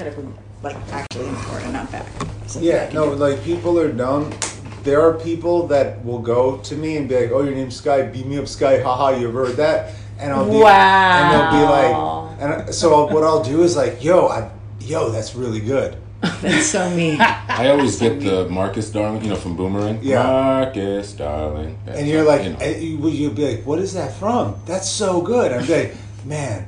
I can try like actually import and not back. So Yeah, no, do- like people are dumb. There are people that will go to me and be like, "Oh, your name's Sky. Beat me up, Sky. Haha, you ever heard that?" And I'll be, wow. and they'll be like, and I- so what I'll do is like, "Yo, I, yo, that's really good." That's so mean. I always get the Marcus Darling, you know, from Boomerang. Yeah. Marcus Darling. That's And you're like, like, you know. and you, will be like, "What is that from?" That's so good. I'm like, man,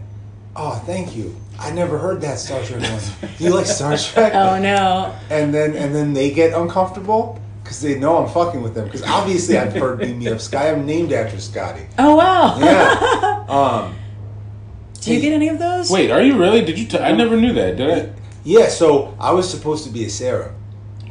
oh, thank you. I never heard that Star Trek one. Do you like Star Trek? oh no. and then and then they get uncomfortable because they know I'm fucking with them. Because obviously I've heard "Beam Me Up Sky." I'm named after Scotty. Oh wow. Yeah. Um. Do you get any of those? Wait, are you really? Did you? T- I never knew that. Did I? Yeah. So I was supposed to be a Sarah,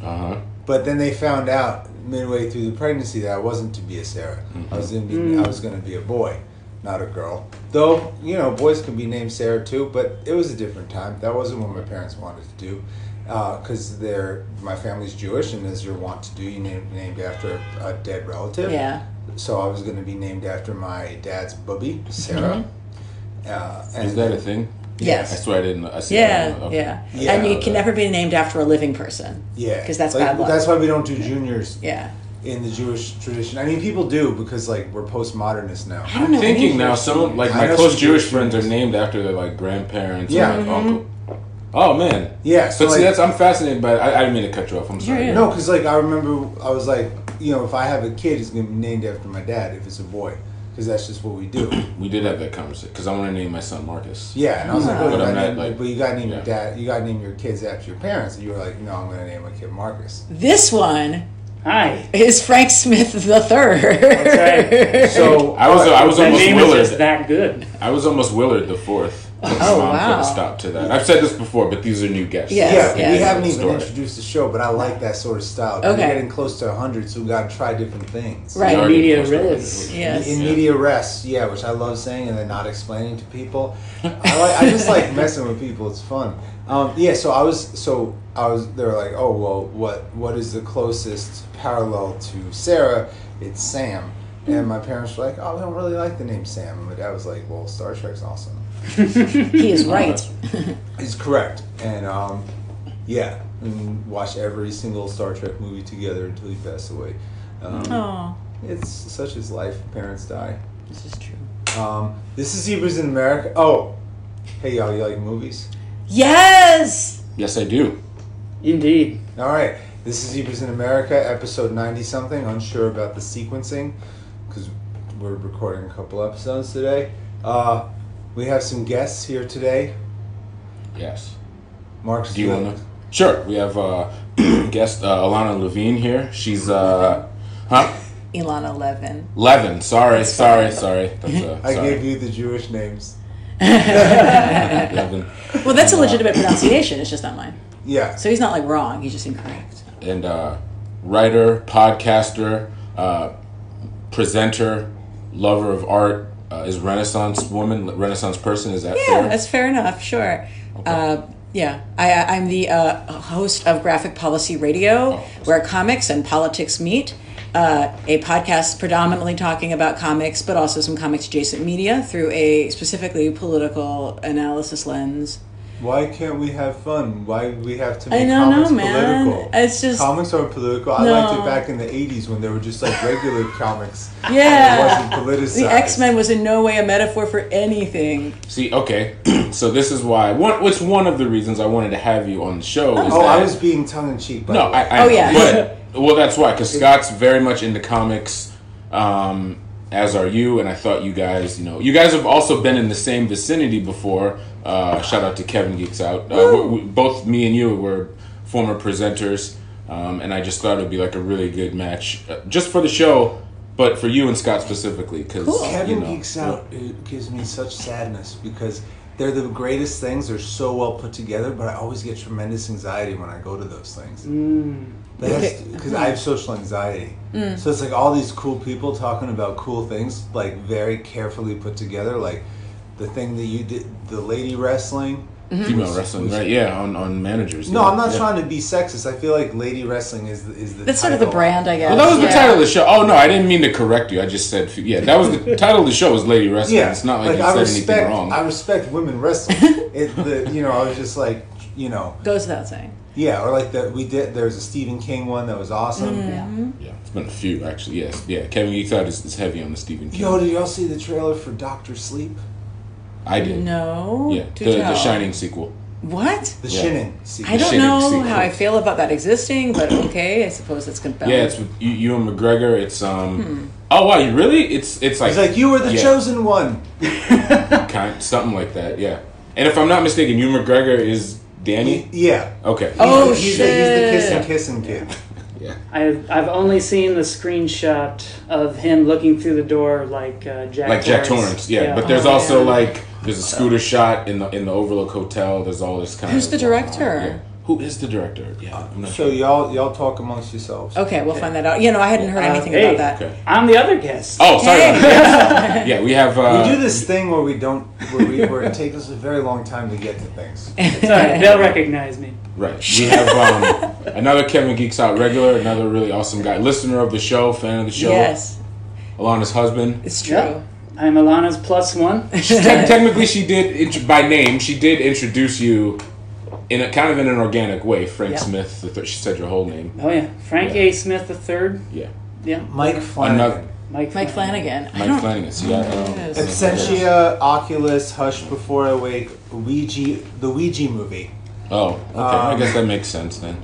Uh huh. but then they found out midway through the pregnancy that I wasn't to be a Sarah. I was gonna be. I was gonna be a boy, not a girl. Though you know, boys can be named Sarah too. But it was a different time. That wasn't what my parents wanted to do. Because they're my family's Jewish, and as you're wont to do, you name named after a dead relative. Yeah. So I was going to be named after my dad's bubby, Sarah. Uh, and Is that a thing? I Yes. I swear I didn't. I see Yeah, that. Okay. yeah, Yeah, and you but- can never be named after a living person. Yeah. Because that's Like, bad luck. That's why we don't do juniors Yeah. In the Jewish tradition. I mean, people do because like we're postmodernists now. I don't know. I'm thinking now, Jewish some like my close Jewish Jewish friends are named after their like grandparents. Yeah. or like, mm-hmm. uncle. Oh man. Yeah, so But see, like- that's I'm fascinated by. I, I didn't mean to cut you off. I'm sorry. Yeah, yeah. No, because like I remember I was like, you know, if I have a kid, he's gonna be named after my dad if it's a boy, because that's just what we do. We did have that conversation because I want to name my son Marcus. Yeah, and I was like, Wow. oh, you But I'm not, name, like- but you gotta name yeah. your dad, you gotta name your kids after your parents. And you were like, no, I'm gonna name my kid Marcus. This one Hi. is Frank Smith the third. right. So I was I was That almost name is just Willard. that good. I was almost Willard the fourth. Oh, Mom wow. Put a stop to that. I've said this before, but these are new guests. Yes, yeah, yes. we haven't even Story. introduced the show, but I like that sort of style. Okay. We're getting close to 100, so we got to try different things. Right. We are getting Media close to res. it. Yes. In media res, yeah, which I love saying and then not explaining to people. I like, I just like messing with people. It's fun. Um, yeah, so I was, so I was. They were like, oh well, what what is the closest parallel to Sarah? It's Sam. And my parents were like, oh, we don't really like the name Sam. And my dad was like, well, Star Trek's awesome. He is right. He's correct. And um, yeah, and watch every single Star Trek movie together until he passed away. Um, oh, It's such is life. Parents die. this is true. Um, this is Zebras in America. Oh, hey y'all, you like movies? Yes. Yes, I do. Indeed. All right, this is Zebras in America, episode ninety something. Unsure about the sequencing because we're recording a couple episodes today. Uh, we have some guests here today. Yes. Mark, Do you want to? Sure. We have uh, guest uh, Alana Levine here. She's uh, huh? Elana Levin. Levin. Sorry, sorry, sorry. That's, uh, I sorry. gave you the Jewish names. Levin. Well, that's a legitimate pronunciation. It's just not mine. Yeah. So he's not like wrong. He's just incorrect. and uh, writer, podcaster, uh, presenter, lover of art, uh, is Renaissance woman, Renaissance person. Is that Yeah, fair? that's fair enough. Sure. Uh, yeah, I, I'm the uh, host of Graphic Policy Radio, where comics and politics meet. Uh, a podcast predominantly talking about comics, but also some comics adjacent media through a specifically political analysis lens. Why can't we have fun? Why do we have to I make don't know, comics man. political? It's just- comics are political. I No. liked it back in the '80s when they were just like regular comics. Yeah. it wasn't politicized. The X Men was in no way a metaphor for anything. See, okay, so this is why. One, what's one of the reasons I wanted to have you on the show? Is Oh, that, I was being tongue in cheek. No, I, I Oh, yeah. But well, that's why because Scott's very much into comics, um, as are you. And I thought you guys, you know, you guys have also been in the same vicinity before. Uh, shout out to Kevin Geeks Out. Uh, we, we, both me and you were former presenters, um, and I just thought it'd be like a really good match, uh, just for the show, but for you and Scott specifically, because Cool. Kevin you know, geeks out. It gives me such sadness because they're the greatest things. They're so well put together, but I always get tremendous anxiety when I go to those things. Because I have social anxiety, so it's like all these cool people talking about cool things, like very carefully put together. Like the thing that you did, the lady wrestling. female wrestling, right? Yeah, on on managers. No, yeah, I'm not yeah. trying to be sexist. I feel like lady wrestling is the, is the That's sort of the brand, I guess. Well, that was the Yeah. title of the show. Oh no, I didn't mean to correct you. I just said yeah. That was the title of the show was Lady Wrestling. Yeah, it's not like, you I said respect, anything wrong. I respect women wrestling. it, the, you know, I was just like, you know, Goes without saying. yeah, or like that we did. There was a Stephen King one that was awesome. Mm-hmm. Yeah. Yeah, it's been a few actually. Yes, yeah. Kevin Geeks Out is, is heavy on the Stephen King. Yo, did y'all see the trailer for Doctor Sleep? I did. No. Yeah, the, the. Shining sequel. What? The Yeah. Shining. sequel. I don't Shining know sequel. how I feel about that existing, but okay, I suppose it's compelling. Yeah, it's with Ewan McGregor. It's um. Hmm. Oh wow, you really? It's it's like It's like you were the Yeah. chosen one. kind something like that. Yeah. And if I'm not mistaken, Ewan McGregor is Danny. Yeah. Okay. Oh, he's, he's, the, he's the kissing shit. kissing kid. Yeah. I've, I've only seen the screenshot of him looking through the door like uh, Jack Like Jack Torrance. Torrance, yeah. But there's Oh, also yeah. like there's a scooter shot in the in the Overlook Hotel. There's all this kind Who's of the director? Yeah. Who is the director? Yeah, I'm not So sure. y'all y'all talk amongst yourselves. Okay, we'll find that out. You know, I hadn't heard Uh, anything hey. about that. Okay. I'm the other guest. Oh, sorry. Hey. yeah, we have. Uh, we do this thing where we don't, where, we, where it takes us a very long time to get to things. Sorry, they'll recognize me. Right. We have um, another Kevin Geeks Out regular, another really awesome guy, listener of the show, fan of the show. Yes, Elana's husband. it's true. Yeah. I'm Elana's plus one. Te- technically, she did int- by name. She did introduce you in a kind of in an organic way. Frank Yeah. Smith. The th- she said your whole name. Oh yeah, Frank Yeah. A. Smith the third. Yeah. Yeah, Mike Flanagan. Another Mike. Mike Flanagan. I Mike don't- Flanagan. See, I, um, Yes. Absentia, Oculus, Hush Before I Wake, Ouija, the Ouija movie. Oh, okay. I Um, guess that makes sense then.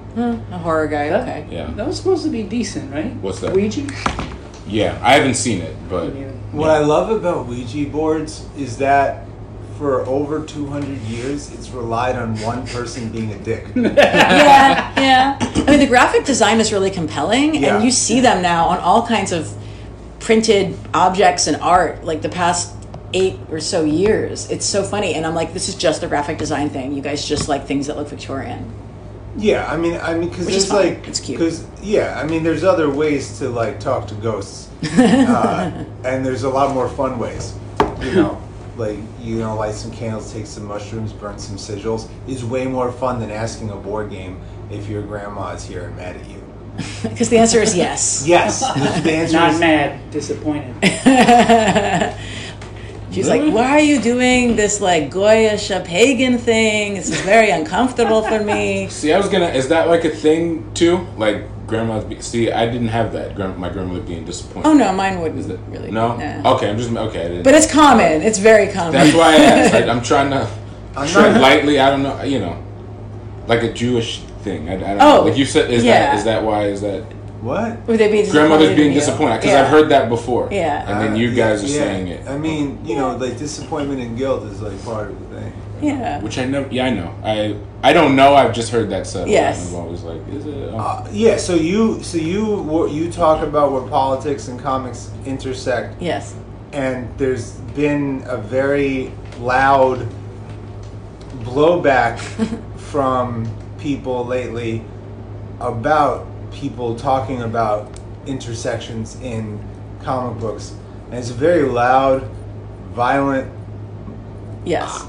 A horror guy. That- Okay. Yeah. That was supposed to be decent, right? What's that? Ouija. Yeah, I haven't seen it, but What I love about Ouija boards is that for over 200 years, it's relied on one person being a dick. yeah, yeah. I mean, the graphic design is really compelling, Yeah. and you see them now on all kinds of printed objects and art, like the past eight or so years. It's so funny, and I'm like, this is just a graphic design thing. You guys just like things that look Victorian. Yeah, I mean, I mean, because Which is there's fine. like, It's cute. Because yeah, I mean, there's other ways to like talk to ghosts, uh, and there's a lot more fun ways. You know, like you know, light some candles, take some mushrooms, burn some sigils is way more fun than asking a board game if your grandma is here and mad at you. Because the answer is yes. Yes, the, the answer Not is mad, disappointed. She's Really? like, why are you doing this like Goyish pagan thing? This is very uncomfortable for me. see, I was gonna. Is that like a thing too? Like grandma's. Be- see, I didn't have that. Grand- my grandmother being disappointed. Oh no, mine wouldn't it really. No. Nah. Okay, I'm just okay. I didn't- But it's common. It's very common. That's why I asked. I, I'm trying to I'm tread lightly. I don't know. You know, like a Jewish thing. I, I don't Oh, know. Like you said, is yeah. that is that why? Is that what? Would they be grandmother's being in you? disappointed? Because Yeah. I've heard that before. Yeah. And then Uh, you guys are yeah, saying it, I mean, you know, like disappointment and guilt is like part of the thing. Yeah. which I never. Yeah, I know. I I don't know. I've just heard that said. a Yes. and I'm always like, is it? Oh. Uh, yeah, so you so you were- you talk about where politics and comics intersect, Yes. and there's been a very loud blowback from people lately about people talking about intersections in comic books, and it's a very loud, violent, Yes.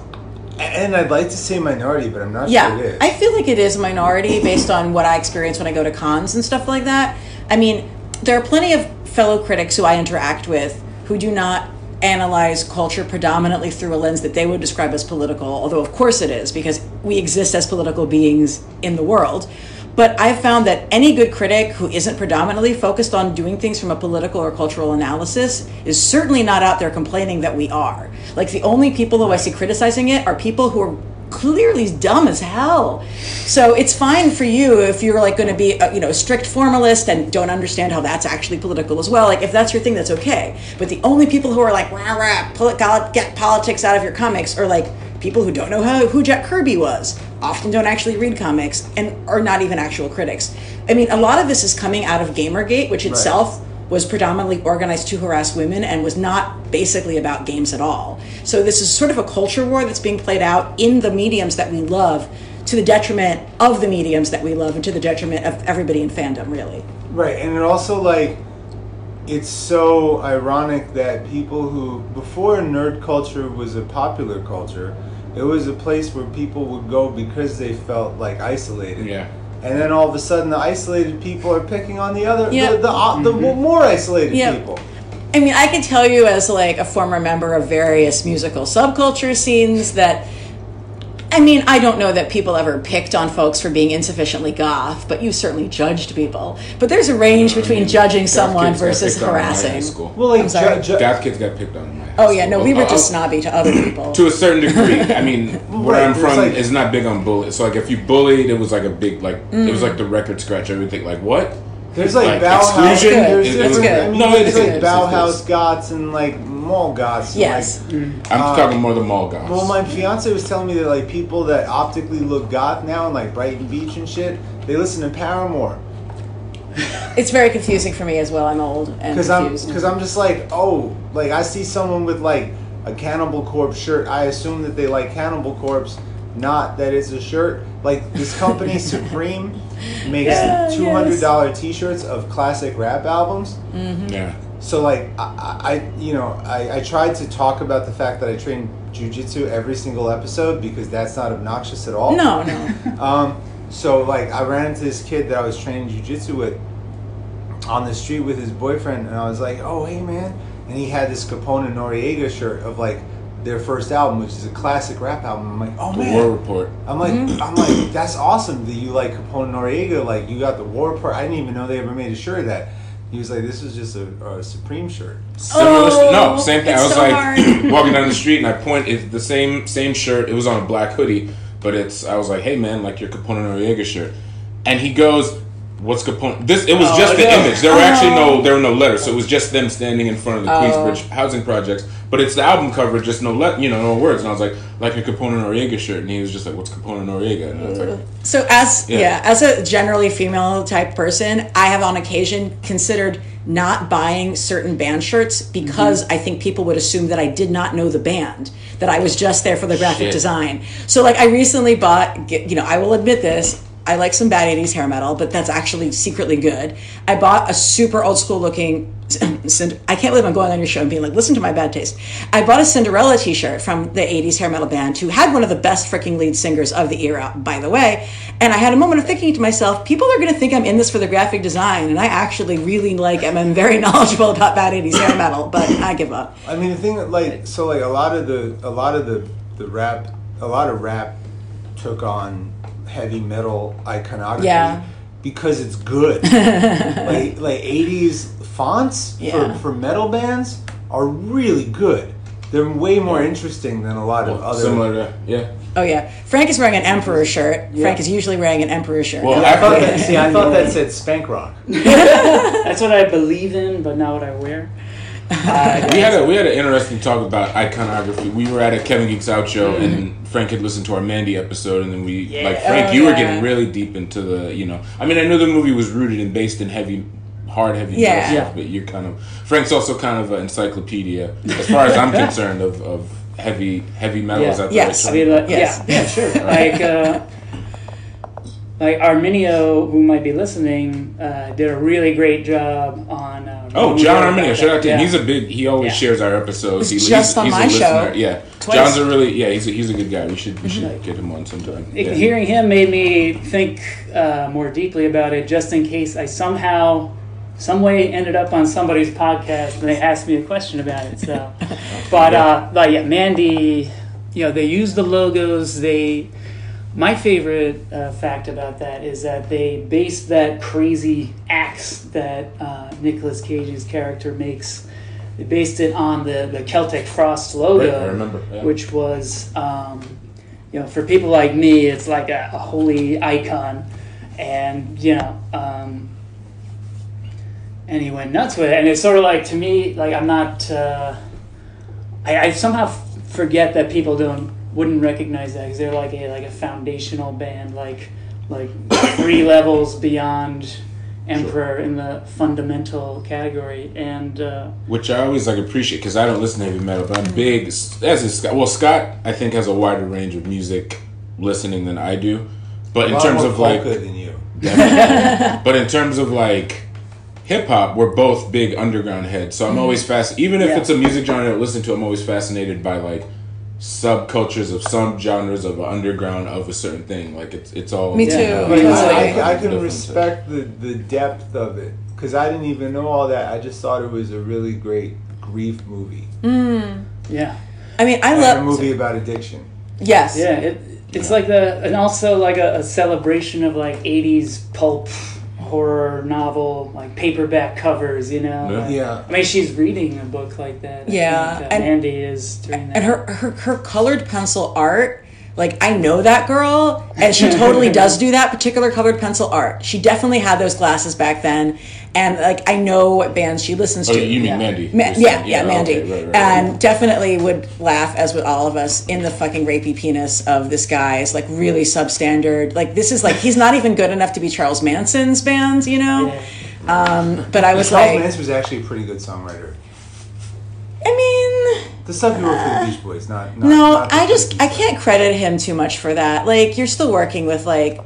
and I'd like to say minority, but I'm not Yeah. sure it is. I feel like it is a minority based on what I experience when I go to cons and stuff like that. I mean, there are plenty of fellow critics who I interact with who do not analyze culture predominantly through a lens that they would describe as political, although of course it is because we exist as political beings in the world. But I've found that any good critic who isn't predominantly focused on doing things from a political or cultural analysis is certainly not out there complaining that we are. Like the only people who I see criticizing it are people who are clearly dumb as hell. So it's fine for you if you're like going to be a, you know a strict formalist and don't understand how that's actually political as well. Like if that's your thing, that's okay. But the only people who are like rah rah poli- get politics out of your comics are like people who don't know how, who Jack Kirby was, often don't actually read comics and are not even actual critics. I mean, a lot of this is coming out of Gamergate, which itself was predominantly organized to harass women and was not basically about games at all. So this is sort of a culture war that's being played out in the mediums that we love to the detriment of the mediums that we love and to the detriment of everybody in fandom really. Right, and it also like it's so ironic that people who before nerd culture was a popular culture, it was a place where people would go because they felt like isolated. Yeah. And then all of a sudden, the isolated people are picking on the other, Yeah. the, the, uh, the more isolated Yeah. people. I mean, I can tell you as like a former member of various musical subculture scenes that I mean, I don't know that people ever picked on folks for being insufficiently goth, but you certainly judged people. But there's a range between mean, judging someone versus picked on in my high harassing. Well, like I'm sorry. ju- ju- Goth kids got picked on in my high Oh yeah, no, we were Uh, just uh, snobby to other people. to a certain degree. I mean, where Right, I'm from like- is not big on bullying. So like, if you bullied, it was like a big like it Mm. was like the record scratch. Everything like what? There's like, Like, Bauhaus. exclusion? There's It- it's different- good. No, there's it's like good. It's Bauhaus goths and like mall goths. and, yes. Like, I'm Uh, talking more the mall guys. well, my fiance was telling me that like people that optically look goth now in like Brighton Beach and shit, they listen to Paramore. It's very confusing for me as well. I'm old and Because I'm confused. because I'm just like oh like I see someone with like a Cannibal Corpse shirt. I assume that they like Cannibal Corpse, not that it's a shirt. Like this company Supreme makes Yeah, two hundred dollar T-shirts of classic rap albums. yeah. So like I, I I- you know I, I tried to talk about the fact that I train jujitsu every single episode because that's not obnoxious at all. no, no. Um, so like I ran into this kid that I was training jujitsu with on the street with his boyfriend, and I was like, "Oh hey man," and he had this Capone and Noreaga shirt of like their first album, which is a classic rap album. I'm like, "Oh The man." War Report. I'm like, I'm like, that's awesome that you like Capone and Noreaga. Like, you got the War Report. I didn't even know they ever made a shirt of that. He was like, this is just a, a Supreme shirt. Similar Oh, no, same thing. I was so like walking down the street and I point it's the same same shirt. It was on a black hoodie, but it's I was like, hey man, like your Capone Noreaga shirt, and he goes. What's Capone? This it was Oh, just the image. There were actually no oh. there were no letters, so it was just them standing in front of the Oh. Queensbridge housing projects. But it's the album cover, just no let you know no words. And I was like, like a Capone Noreaga shirt, and he was just like, what's Capone Noreaga? And I was like, So as Yeah. yeah. as a generally female type person, I have on occasion considered not buying certain band shirts because mm-hmm. I think people would assume that I did not know the band, that I was just there for the graphic Shit. design. So like I recently bought, you know, I will admit this. I like some bad 80s hair metal, but that's actually secretly good. I bought a super old school looking. I can't believe I'm going on your show and being like, listen to my bad taste. I bought a Cinderella t shirt from the 80s hair metal band who had one of the best freaking lead singers of the era, by the way. And I had a moment of thinking to myself, people are going to think I'm in this for the graphic design. And I actually really like. I'm very knowledgeable about bad 80s hair metal, but I give up. I mean, the thing that, like, so, like, a lot of the, a lot of the, the rap, a lot of rap took on heavy metal iconography Yeah. because it's good. like, like 80s fonts Yeah. for, for metal bands are really good. They're way more interesting than a lot of well, other. similar to yeah. Oh, yeah. Frank is wearing an Emperor shirt. Frank is usually wearing an Emperor shirt. Well, I thought after- that, see, I thought that said Spank Rock. That's what I believe in, but not what I wear. Uh, We had a we had an interesting talk about iconography. We were at a Kevin Geeks Out show, and Frank had listened to our Mandy episode, and then we Yeah. like Frank, Oh, you were getting really deep into the you know. I mean, I know the movie was rooted and based in heavy, hard heavy Yeah. stuff, Yeah. but you're kind of Frank's also kind of an encyclopedia as far as I'm concerned of, of heavy heavy metal. Is Yeah. Yes. right I mean, like, Yes. yeah, yeah, sure. like, uh, like Arminio, who might be listening, uh, did a really great job on. Oh, John Arminio, shout out to him. He's a big. He always Yeah. shares our episodes. He's He- just on he's a my show listener. Yeah, twice. John's a really yeah. He's a, he's a good guy. We should we should get him on sometime. Yeah. Hearing him made me think uh, more deeply about it, just in case I somehow, some way, ended up on somebody's podcast and they asked me a question about it. So, but uh, but yeah, Mandy, you know, they use the logos. They, my favorite uh, fact about that is that they based that crazy axe that uh, Nicolas Cage's character makes. They based it on the, the Celtic Frost logo Right, I remember. Yeah. which was, um, you know, for people like me, it's like a, a holy icon, and you know, um, and he went nuts with it, and it's sort of like to me, like I'm not, uh, I, I somehow forget that people don't wouldn't recognize that because they're like a like a foundational band, like like three levels beyond Emperor in the fundamental category, and. Uh, which I always like appreciate because I don't listen to heavy metal, but I'm big. As is Scott. Well, Scott I think has a wider range of music listening than I do, but A in lot terms more of like, than you. but in terms of like hip hop, we're both big underground heads. So I'm always fast. Even if Yeah. it's a music genre I don't listen to, I'm always fascinated by like subcultures of some genres of underground of a certain thing. Like it's it's all Me too. Yeah. But because, I, I, I can respect the, the depth of it because I didn't even know all that. I just thought it was a really great grief movie, mm. yeah, I mean, I and love a movie about addiction. Yes. yeah. It, It's like the and also like a, a celebration of like '80s pulp horror novel, like paperback covers. You know. Yeah. Like- Yeah. I mean, she's reading a book like that. I Yeah, think, uh, and- Mandy is doing that. and her, her her colored pencil art like i know that girl and she totally does do that particular colored pencil art she definitely had those glasses back then and like i know what bands she listens Oh, to you mean Yeah. Mandy? Ma- You're yeah, yeah, Mandy, okay, right, right, and right. definitely would laugh, as would all of us, in the fucking rapey penis of this guy is like really substandard. Like this is like he's not even good enough to be Charles Manson's band, you know. Um, but I was Charles like, Manson was actually a pretty good songwriter. I mean, The stuff he wrote for the Beach Boys, not, not no, not I just I can't credit him too much for that. Like you're still working with like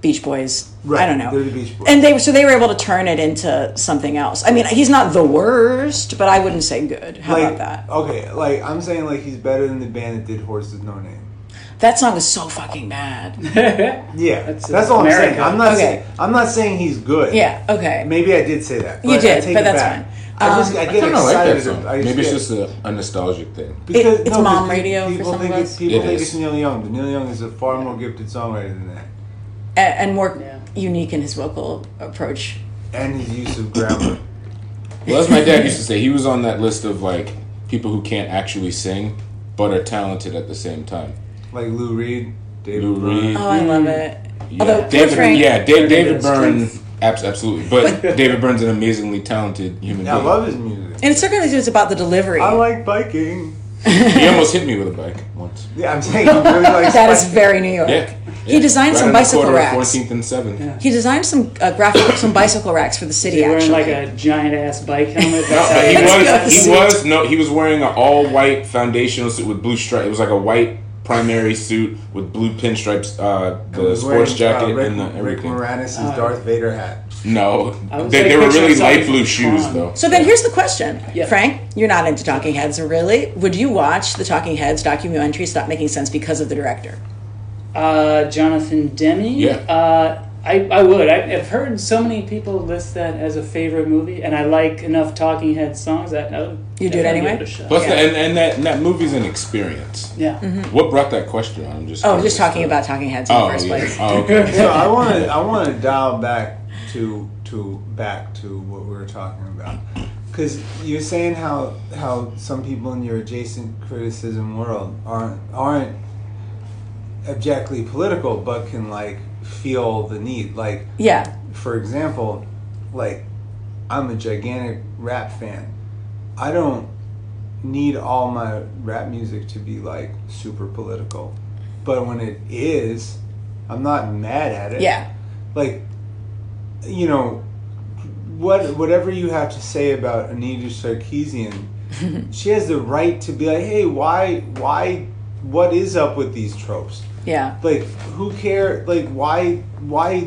Beach Boys. Right, I don't know. they're the Beach Boys. And they so they were able to turn it into something else. I mean, he's not the worst, but I wouldn't say good. How like, about that? Okay, like I'm saying, like he's better than the band that did "Horses No Name." That song is so fucking bad. Yeah, That's, that's, all I'm saying. I'm not Okay. saying I'm not saying he's good. Yeah. Okay. maybe I did say that. You did, I take but it that's back. fine. I just Um, I I get kind of like that excited. song. I just Maybe it's just a, a nostalgic thing. because it's no, mom because radio for People some think of it's people It think is. it's Neil Young, but Neil Young is a far more gifted songwriter than that, and, and more Yeah. unique in his vocal approach. and his use of grammar. Well, as my dad used to say, he was on that list of like people who can't actually sing but are talented at the same time. like Lou Reed, David Lou Byrne. Reed. Oh, I love it. Yeah, Although, David. Frank- yeah, Da- Frank David has Byrne. Strength. abs- Absolutely, but David Byrne's an amazingly talented human Yeah, I love his music. And it's certainly just about the delivery. I like biking. He almost hit me with a bike once. Yeah, I'm saying he really likes. that is biking. very New York. Yeah, He designed some on the bicycle corner of racks. 14th and 7th. Yeah. He designed some uh, graphic, some bicycle racks for the city. He's wearing actually, like a giant ass bike helmet. No, That's but he how was he was no he was wearing an all white foundational suit with blue stripe. It was like a white primary suit with blue pinstripes, uh, He the was sports wearing, jacket uh, Rick, and the Rick everything. Moranis' Oh. Darth Vader hat. No, I was they, like they were picturing really something light blue from shoes Tron. though. So then here's the question, Yeah. Frank. You're not into Talking Heads, really? Would you watch the Talking Heads documentary Stop Making Sense because of the director? Uh, Jonathan Demme. Yeah. Uh, I, I would. I, I've heard so many people list that as a favorite movie, and I like enough Talking Head songs that I would You do it anyway? give a. Plus, Yeah. the, and and that and that movie's an experience. yeah. Mm-hmm. What brought that question on? I'm just Oh, just talking about Talking Heads in Oh, the first yeah. place. Oh, okay. So I want to I want to dial back to to back to what we were talking about because you're saying how how some people in your adjacent criticism world aren't aren't objectively political but can like feel the need like Yeah, for example like I'm a gigantic rap fan. I don't need all my rap music to be like super political. But when it is I'm not mad at it. Yeah, like you know what whatever you have to say about Anita Sarkeesian she has the right to be like hey why why what is up with these tropes yeah. like who care like why why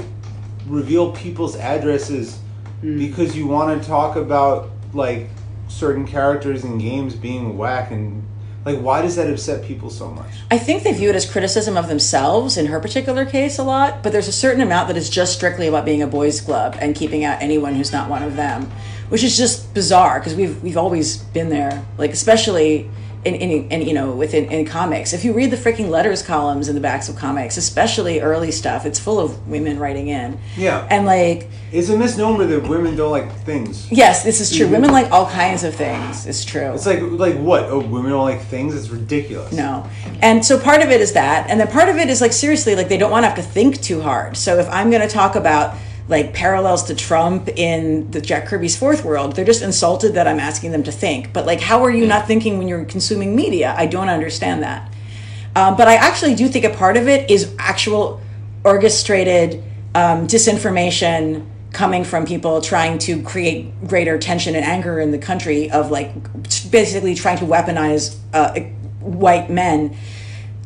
reveal people's addresses mm. because you want to talk about like certain characters in games being whack and like why does that upset people so much I think they view it as criticism of themselves in her particular case a lot, but there's a certain amount that is just strictly about being a boys' club and keeping out anyone who's not one of them, which is just bizarre because we've we've always been there, like especially. In, in, in you know within in comics. If you read the freaking letters columns in the backs of comics especially early stuff it's full of women writing in. Yeah. and like it's a misnomer that women don't like things. Yes this is true. Women like all kinds of things. It's true. It's like like what? Oh women don't like things? It's ridiculous. No. And so part of it is that. And then part of it is like, seriously, like they don't want to have to think too hard. So if I'm going to talk about like parallels to Trump in the Jack Kirby's fourth world, they're just insulted that I'm asking them to think. But like, how are you not thinking when you're consuming media? I don't understand that. Um, but I actually do think a part of it is actual orchestrated um, disinformation coming from people trying to create greater tension and anger in the country of like basically trying to weaponize uh, white men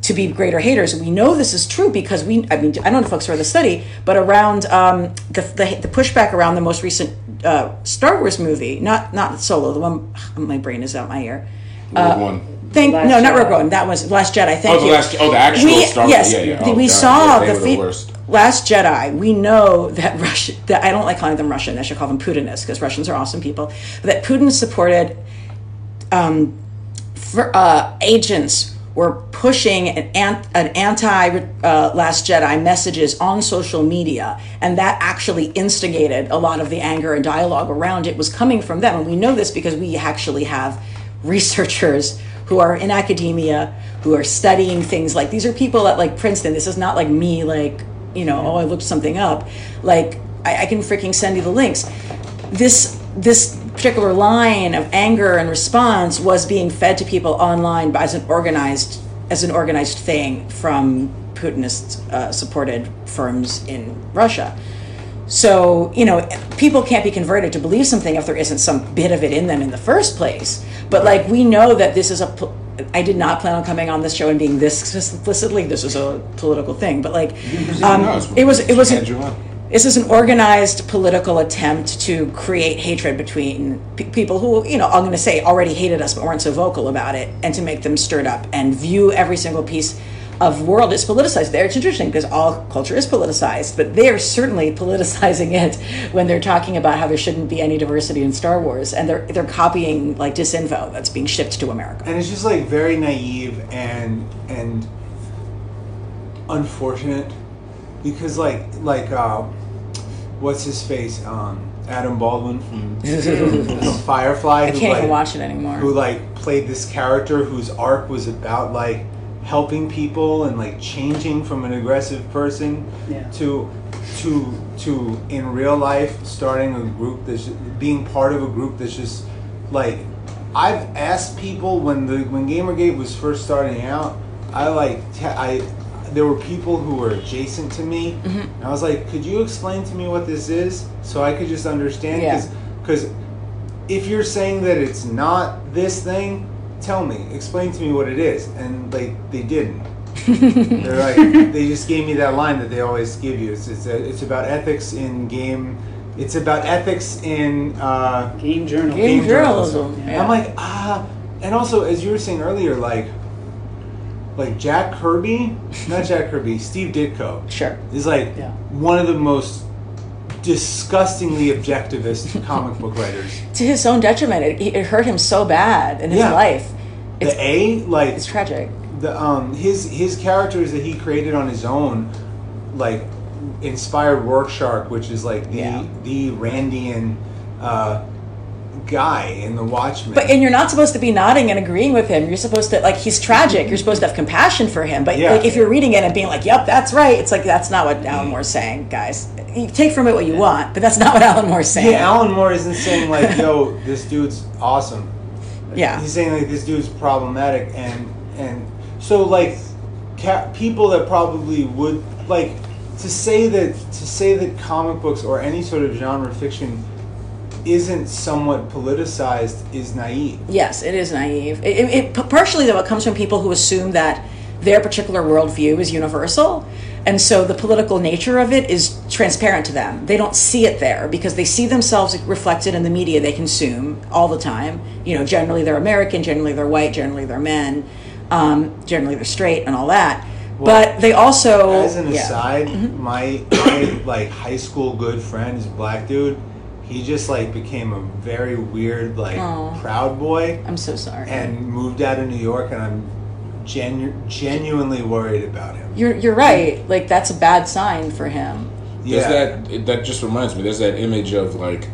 to be greater haters. We know this is true because we, I mean, I don't know if folks read the study, but around um, the, the, the pushback around the most recent uh, Star Wars movie, not not Solo, the one, my brain is out my ear. Rogue One. Thank Last no, not Rogue One. That was Last Jedi. Thank Oh, the you. last. Oh, the actual we, Star Wars. Yes, yeah, yeah. Oh, we God, saw yeah, the, were the. Last Jedi. We know that Russia. That I don't like calling them Russian. I should call them Putinists because Russians are awesome people. That Putin supported um, for, uh, agents were pushing an, an anti uh, Last Jedi messages on social media, and that actually instigated a lot of the anger and dialogue around it was coming from them. And we know this because we actually have researchers who are in academia who are studying things like these are people at like Princeton. This is not like me, like you know, oh, I looked something up. Like I, I can freaking send you the links. This this particular line of anger and response was being fed to people online as an organized as an organized thing from Putinist uh, supported firms in Russia. So, you know, people can't be converted to believe something if there isn't some bit of it in them in the first place. But like we know that this is a I did not plan on coming on this show and being this explicitly this is a political thing, but like um, it was it was this is an organized political attempt to create hatred between p- people who, you know, I'm going to say already hated us but weren't so vocal about it, and to make them stirred up and view every single piece of world is politicized. There, it's interesting because all culture is politicized, but they are certainly politicizing it when they're talking about how there shouldn't be any diversity in Star Wars, and they're they're copying like disinfo that's being shipped to America. And it's just like very naive and and unfortunate because like like uh, what's his face um, Adam Baldwin from, from Firefly. I who, can't like, even watch it anymore. Who like played this character whose arc was about like helping people and like changing from an aggressive person Yeah. to to to in real life starting a group that's being part of a group that's just like I've asked people when the when Gamergate was first starting out I like te- I there were people who were adjacent to me and I was like could you explain to me what this is so I could just understand Yeah. because if you're saying that it's not this thing, tell me, explain to me what it is. And like they didn't. They're like they just gave me that line that they always give you. It's it's, a, it's about ethics in game. It's about ethics in uh, Game journal. Game game journalism, journalism. yeah. I'm like ah, and also as you were saying earlier, like like Jack Kirby, not Jack Kirby, Steve Ditko Sure. is like Yeah. one of the most disgustingly objectivist comic book writers. To his own detriment, it, it hurt him so bad in his Yeah. life. It's, The A, like it's tragic. the um his his characters that he created on his own like inspired Rorschach, which is like the Yeah. the Randian uh, guy in the Watchmen. But and you're not supposed to be nodding and agreeing with him. You're supposed to like he's tragic. You're supposed to have compassion for him. But Yeah. like if you're reading it and being like, "Yep, that's right," it's like that's not what Alan Moore's saying, guys. You take from it what you want, but that's not what Alan Moore's saying. yeah, Alan Moore isn't saying like, "Yo, this dude's awesome." Yeah. He's saying like this dude's problematic, and and so like ca- people that probably would like to say that to say that comic books or any sort of genre fiction isn't somewhat politicized is naive. Yes, it is naive. It, it, it partially though it comes from people who assume that their particular worldview is universal, and so the political nature of it is transparent to them. They don't see it there because they see themselves reflected in the media they consume all the time. You know, generally they're American, generally they're white, generally they're men, um, generally they're straight, and all that. but they also, As an yeah. aside, my my like high school good friend is a black dude. He just like became a very weird like Aw. proud boy I'm so sorry. and moved out of New York, and I'm genu- genuinely worried about him. you're you're right. Like that's a bad sign for him. Yeah. There's that that just reminds me. There's that image of like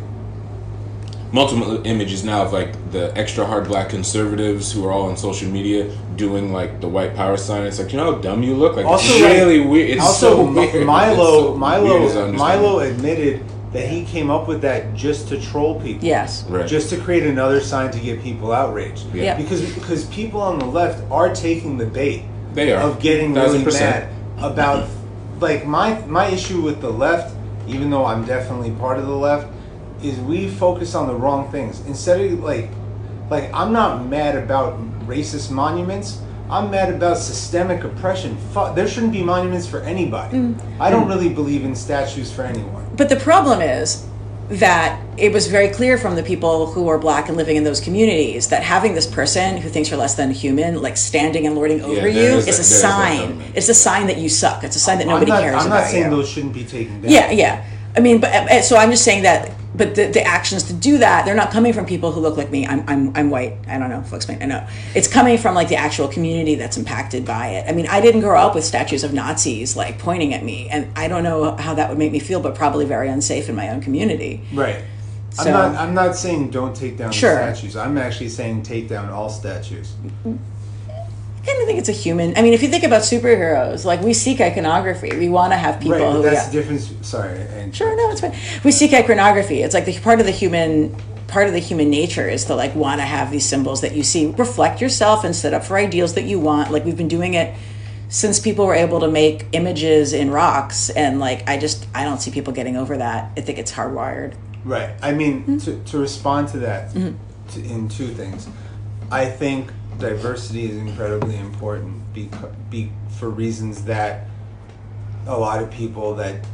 multiple images now of like the extra hard black conservatives who are all on social media doing like the white power sign. It's like you know how dumb you look. Like Also, it's really weird. It's also, so M- weird. It's Milo, so weird as I Milo, understand Milo admitted that he came up with that just to troll people. Yes. Right. Just to create another sign to get people outraged. Yeah. Because because people on the left are taking the bait They are of getting Thousand really mad about like my my issue with the left, even though I'm definitely part of the left, is we focus on the wrong things. Instead of like like I'm not mad about racist monuments. I'm mad about systemic oppression. Fu- there shouldn't be monuments for anybody. Mm. I don't really believe in statues for anyone. But the problem is that it was very clear from the people who are black and living in those communities that having this person who thinks you're less than human, like standing and lording over there you, is is, a is that sign. element. It's a sign that you suck. It's a sign that nobody I'm not, cares I'm not saying you. those shouldn't be taken down. Yeah, yeah. I mean, but uh, so I'm just saying that but the, the actions to do that they're not coming from people who look like me i'm, I'm, I'm white i don't know explain i know it's coming from like the actual community that's impacted by it i mean i didn't grow up with statues of nazis like pointing at me and i don't know how that would make me feel but probably very unsafe in my own community Right. So- I'm not. I'm not saying don't take down Sure. the statues. I'm actually saying take down all statues. Mm-hmm. I kind of think it's a human. I mean, if you think about superheroes, like we seek iconography. We want to have people right. Who. that's yeah. the difference. Sorry. And Sure, no, it's fine. We seek iconography. It's like the part of the human part of the human nature is to like want to have these symbols that you see reflect yourself and set up for ideals that you want. Like we've been doing it since people were able to make images in rocks, and like I just I don't see people getting over that. I think it's hardwired. Right. I mean, Mm-hmm. to, to respond to that to, in two things, I think diversity is incredibly important because, be, for reasons that a lot of people that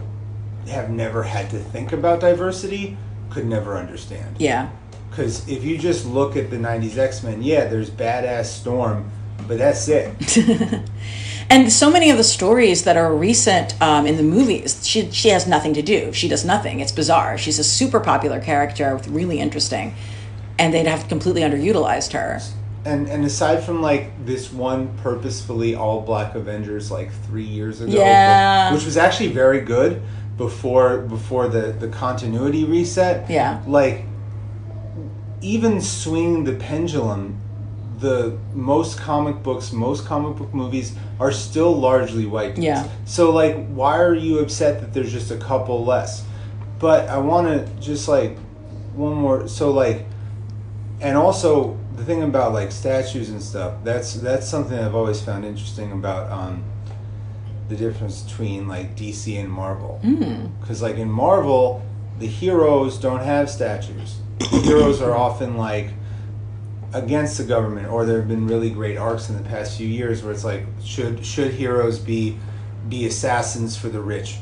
have never had to think about diversity could never understand. Yeah, Because if you just look at the 90s X Men, yeah, there's badass Storm, but that's it. and so many of the stories that are recent um, in the movies, she she has nothing to do. She does nothing. It's bizarre. She's a super popular character, with really interesting, and they'd have completely underutilized her. And and aside from like this one purposefully all black Avengers like three years ago, Yeah. which was actually very good before before the the continuity reset. Yeah. like even swinging the pendulum, the most comic books, most comic book movies are still largely white dudes. Yeah. So like, why are you upset that there's just a couple less? But I want to just like one more. So like, and also the thing about like statues and stuff. That's that's something I've always found interesting about um, the difference between like DC and Marvel. Because like in Marvel, the heroes don't have statues. The heroes are often like against the government, or there have been really great arcs in the past few years where it's like, should should heroes be be assassins for the rich?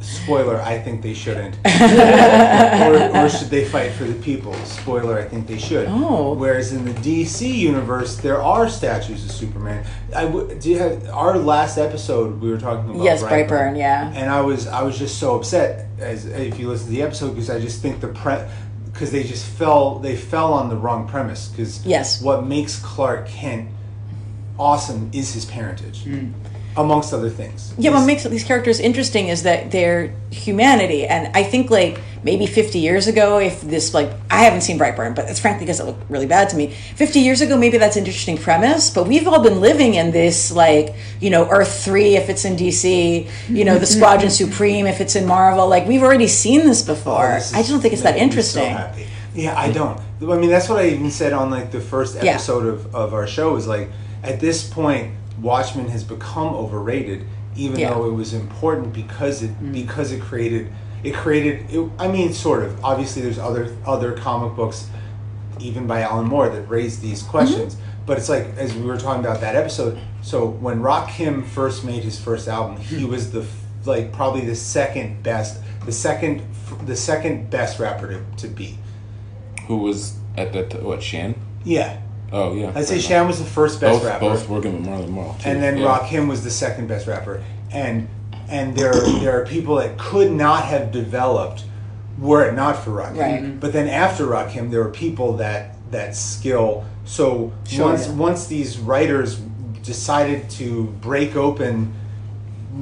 Spoiler: I think they shouldn't. or, or should they fight for the people? Spoiler: I think they should. Oh. Whereas in the DC universe, there are statues of Superman. I w- do you have our last episode we were talking about? Yes, Brightburn, yeah. And I was I was just so upset as if you listen to the episode because I just think the pre because they just fell they fell on the wrong premise because Yes. what makes Clark Kent awesome is his parentage hmm. Amongst other things. Yeah, what makes these characters interesting is that their humanity, and I think like maybe 50 years ago, if this like I haven't seen Brightburn, but it's frankly because it looked really bad to me. 50 years ago, maybe that's an interesting premise, but we've all been living in this like you know Earth three if it's in DC, you know the Squadron Supreme if it's in Marvel. Like we've already seen this before. Oh, this I just don't think it's that so interesting. happy. yeah, I don't. I mean, that's what I even said on like the first Yeah. episode of, of our show. Is like at this point, Watchmen has become overrated, even Yeah. though it was important because it mm. because it created it created. It, I mean, sort of. Obviously, there's other other comic books, even by Alan Moore, that raised these mm-hmm. questions. But it's like as we were talking about that episode. So when Rakim first made his first album, he mm-hmm. was the like probably the second best, the second the second best rapper to, to be. Who was at that? What Shan? Yeah, Oh yeah. I'd say Fair Shan was the first best enough. both, rapper, Both working with Marley Marl. too. and then yeah. Rakim was the second best rapper. And and there there are people that could not have developed were it not for Rakim. Right. Mm-hmm. But then after Rakim, there were people that that skill. So Sure, once yeah. once these writers decided to break open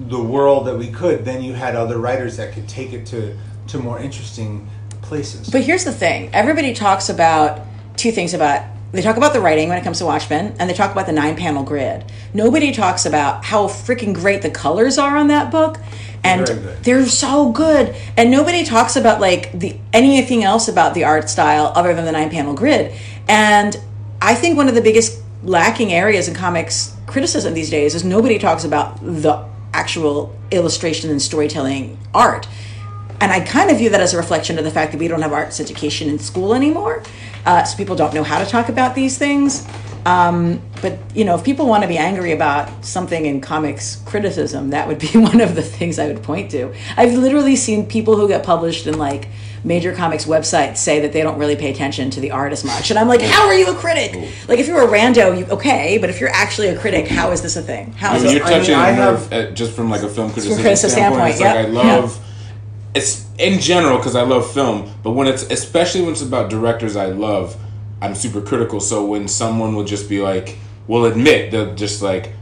the world that we could, then you had other writers that could take it to to more interesting places. But here's the thing: everybody talks about two things about. They talk about the writing when it comes to Watchmen, and they talk about the nine-panel grid. Nobody talks about how freaking great the colors are on that book, and they're so good. And nobody talks about like the anything else about the art style other than the nine-panel grid. And I think one of the biggest lacking areas in comics criticism these days is nobody talks about the actual illustration and storytelling art and I kind of view that as a reflection of the fact that we don't have arts education in school anymore, uh, so people don't know how to talk about these things. Um, but you know, if people want to be angry about something in comics criticism, that would be one of the things I would point to. I've literally seen people who get published in like major comics websites say that they don't really pay attention to the art as much, and I'm like, how are you a critic? Like, if you're a rando, you okay, but if you're actually a critic, how is this a thing? How I is mean, it? you're I mean, touching I a nerve have- at, just from like a film criticism criticism standpoint. standpoint, It's like I yep, love it's in general because I love film, but when it's especially when it's about directors I love, I'm super critical. So when someone will just be like, will admit they'll just like,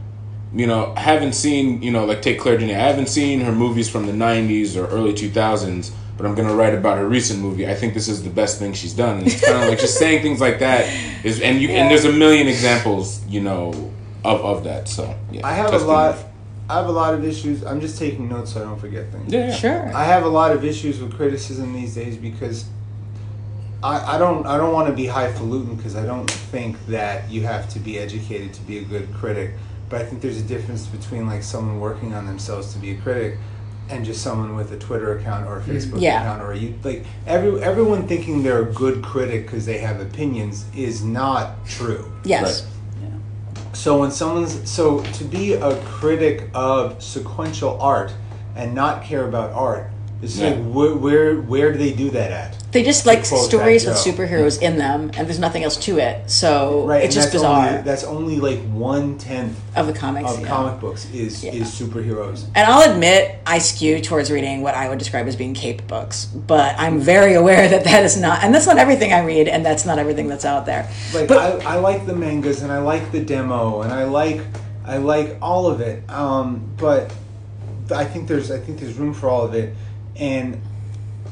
you know, I haven't seen, you know, like take Claire Denis, I haven't seen her movies from the '90s or early 2000s, but I'm gonna write about her recent movie. I think this is the best thing she's done. And it's kind of like just saying things like that is, and you and there's a million examples, you know, of of that. So yeah, I have a lot. I have a lot of issues. I'm just taking notes so I don't forget things. Yeah, yeah. Sure. I have a lot of issues with criticism these days because I, I don't I don't want to be highfalutin because I don't think that you have to be educated to be a good critic. But I think there's a difference between like someone working on themselves to be a critic and just someone with a Twitter account or a mm, Facebook Yeah. account or you like every everyone thinking they're a good critic because they have opinions is not true. Yes. So when someone's so to be a critic of sequential art and not care about art, it's Yeah. like where, where where do they do that at? They just like quote stories that with superheroes in them, and there's nothing else to it. So Right, it's just that's bizarre Only, that's only like one tenth of the comics. of yeah. comic books is Yeah. is superheroes. And I'll admit, I skew towards reading what I would describe as being cape books, but I'm very aware that that is not, and that's not everything I read, and that's not everything that's out there. Like but I, I like the mangas and I like the demo and I like I like all of it. Um, but I think there's I think there's room for all of it, and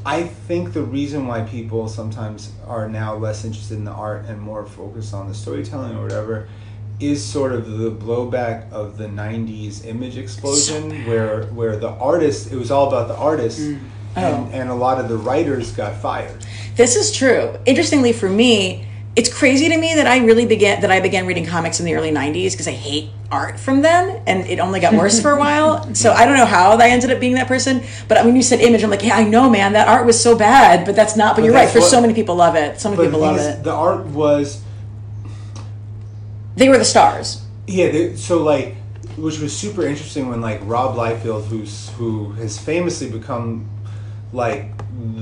I think the reason why people sometimes are now less interested in the art and more focused on the storytelling or whatever is sort of the blowback of the 90s image explosion where where the artist it was all about the artist mm. Oh. and, and a lot of the writers got fired This is true. Interestingly, for me, it's crazy to me that I really began that I began reading comics in the early '90s because I hate art from then, and it only got worse for a while. So I don't know how I ended up being that person. But when you said image, I'm like, yeah, I know, man, that art was so bad. But that's not. But, But you're right. that's For what- so many people, love it. So many people the love it. the art was They were the stars. Yeah, they, so like, which was super interesting when like Rob Liefeld, who's who has famously become like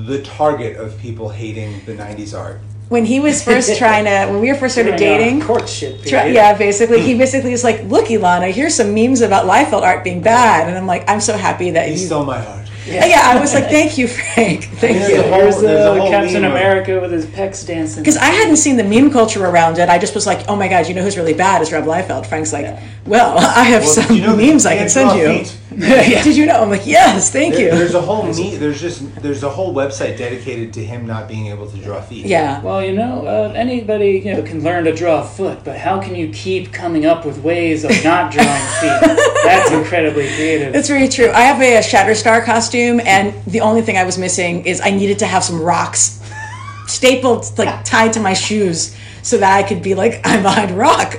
the target of people hating the '90s art. When he was first trying to, when we were first started During, dating, courtship Try, yeah, basically, he basically was like, "Look, Elana, here's some memes about Liefeld art being bad," and I'm like, "I'm so happy that He you." stole my heart. yeah. yeah, I was like, "Thank you, Frank. Thank There's you." a whole- Here's the a whole Captain meme America with his pecs dancing. Because I hadn't seen the meme culture around it. I just was like, "Oh my god, you know who's really bad is Rob Liefeld." Frank's like, Yeah. "Well, I have Well, some you know memes I can send you." feet? Did you know? I'm like, "Yes, thank There- you." There's a whole me. There's just there's a whole website dedicated to him not being able to draw feet. yeah. Well, you know, uh, anybody you know can learn to draw a foot, but how can you keep coming up with ways of not drawing feet? That's incredibly creative. It's very true. I have a, a Shatterstar costume, and the only thing I was missing is I needed to have some rocks stapled, like tied to my shoes, so that I could be like, I'm behind a rock.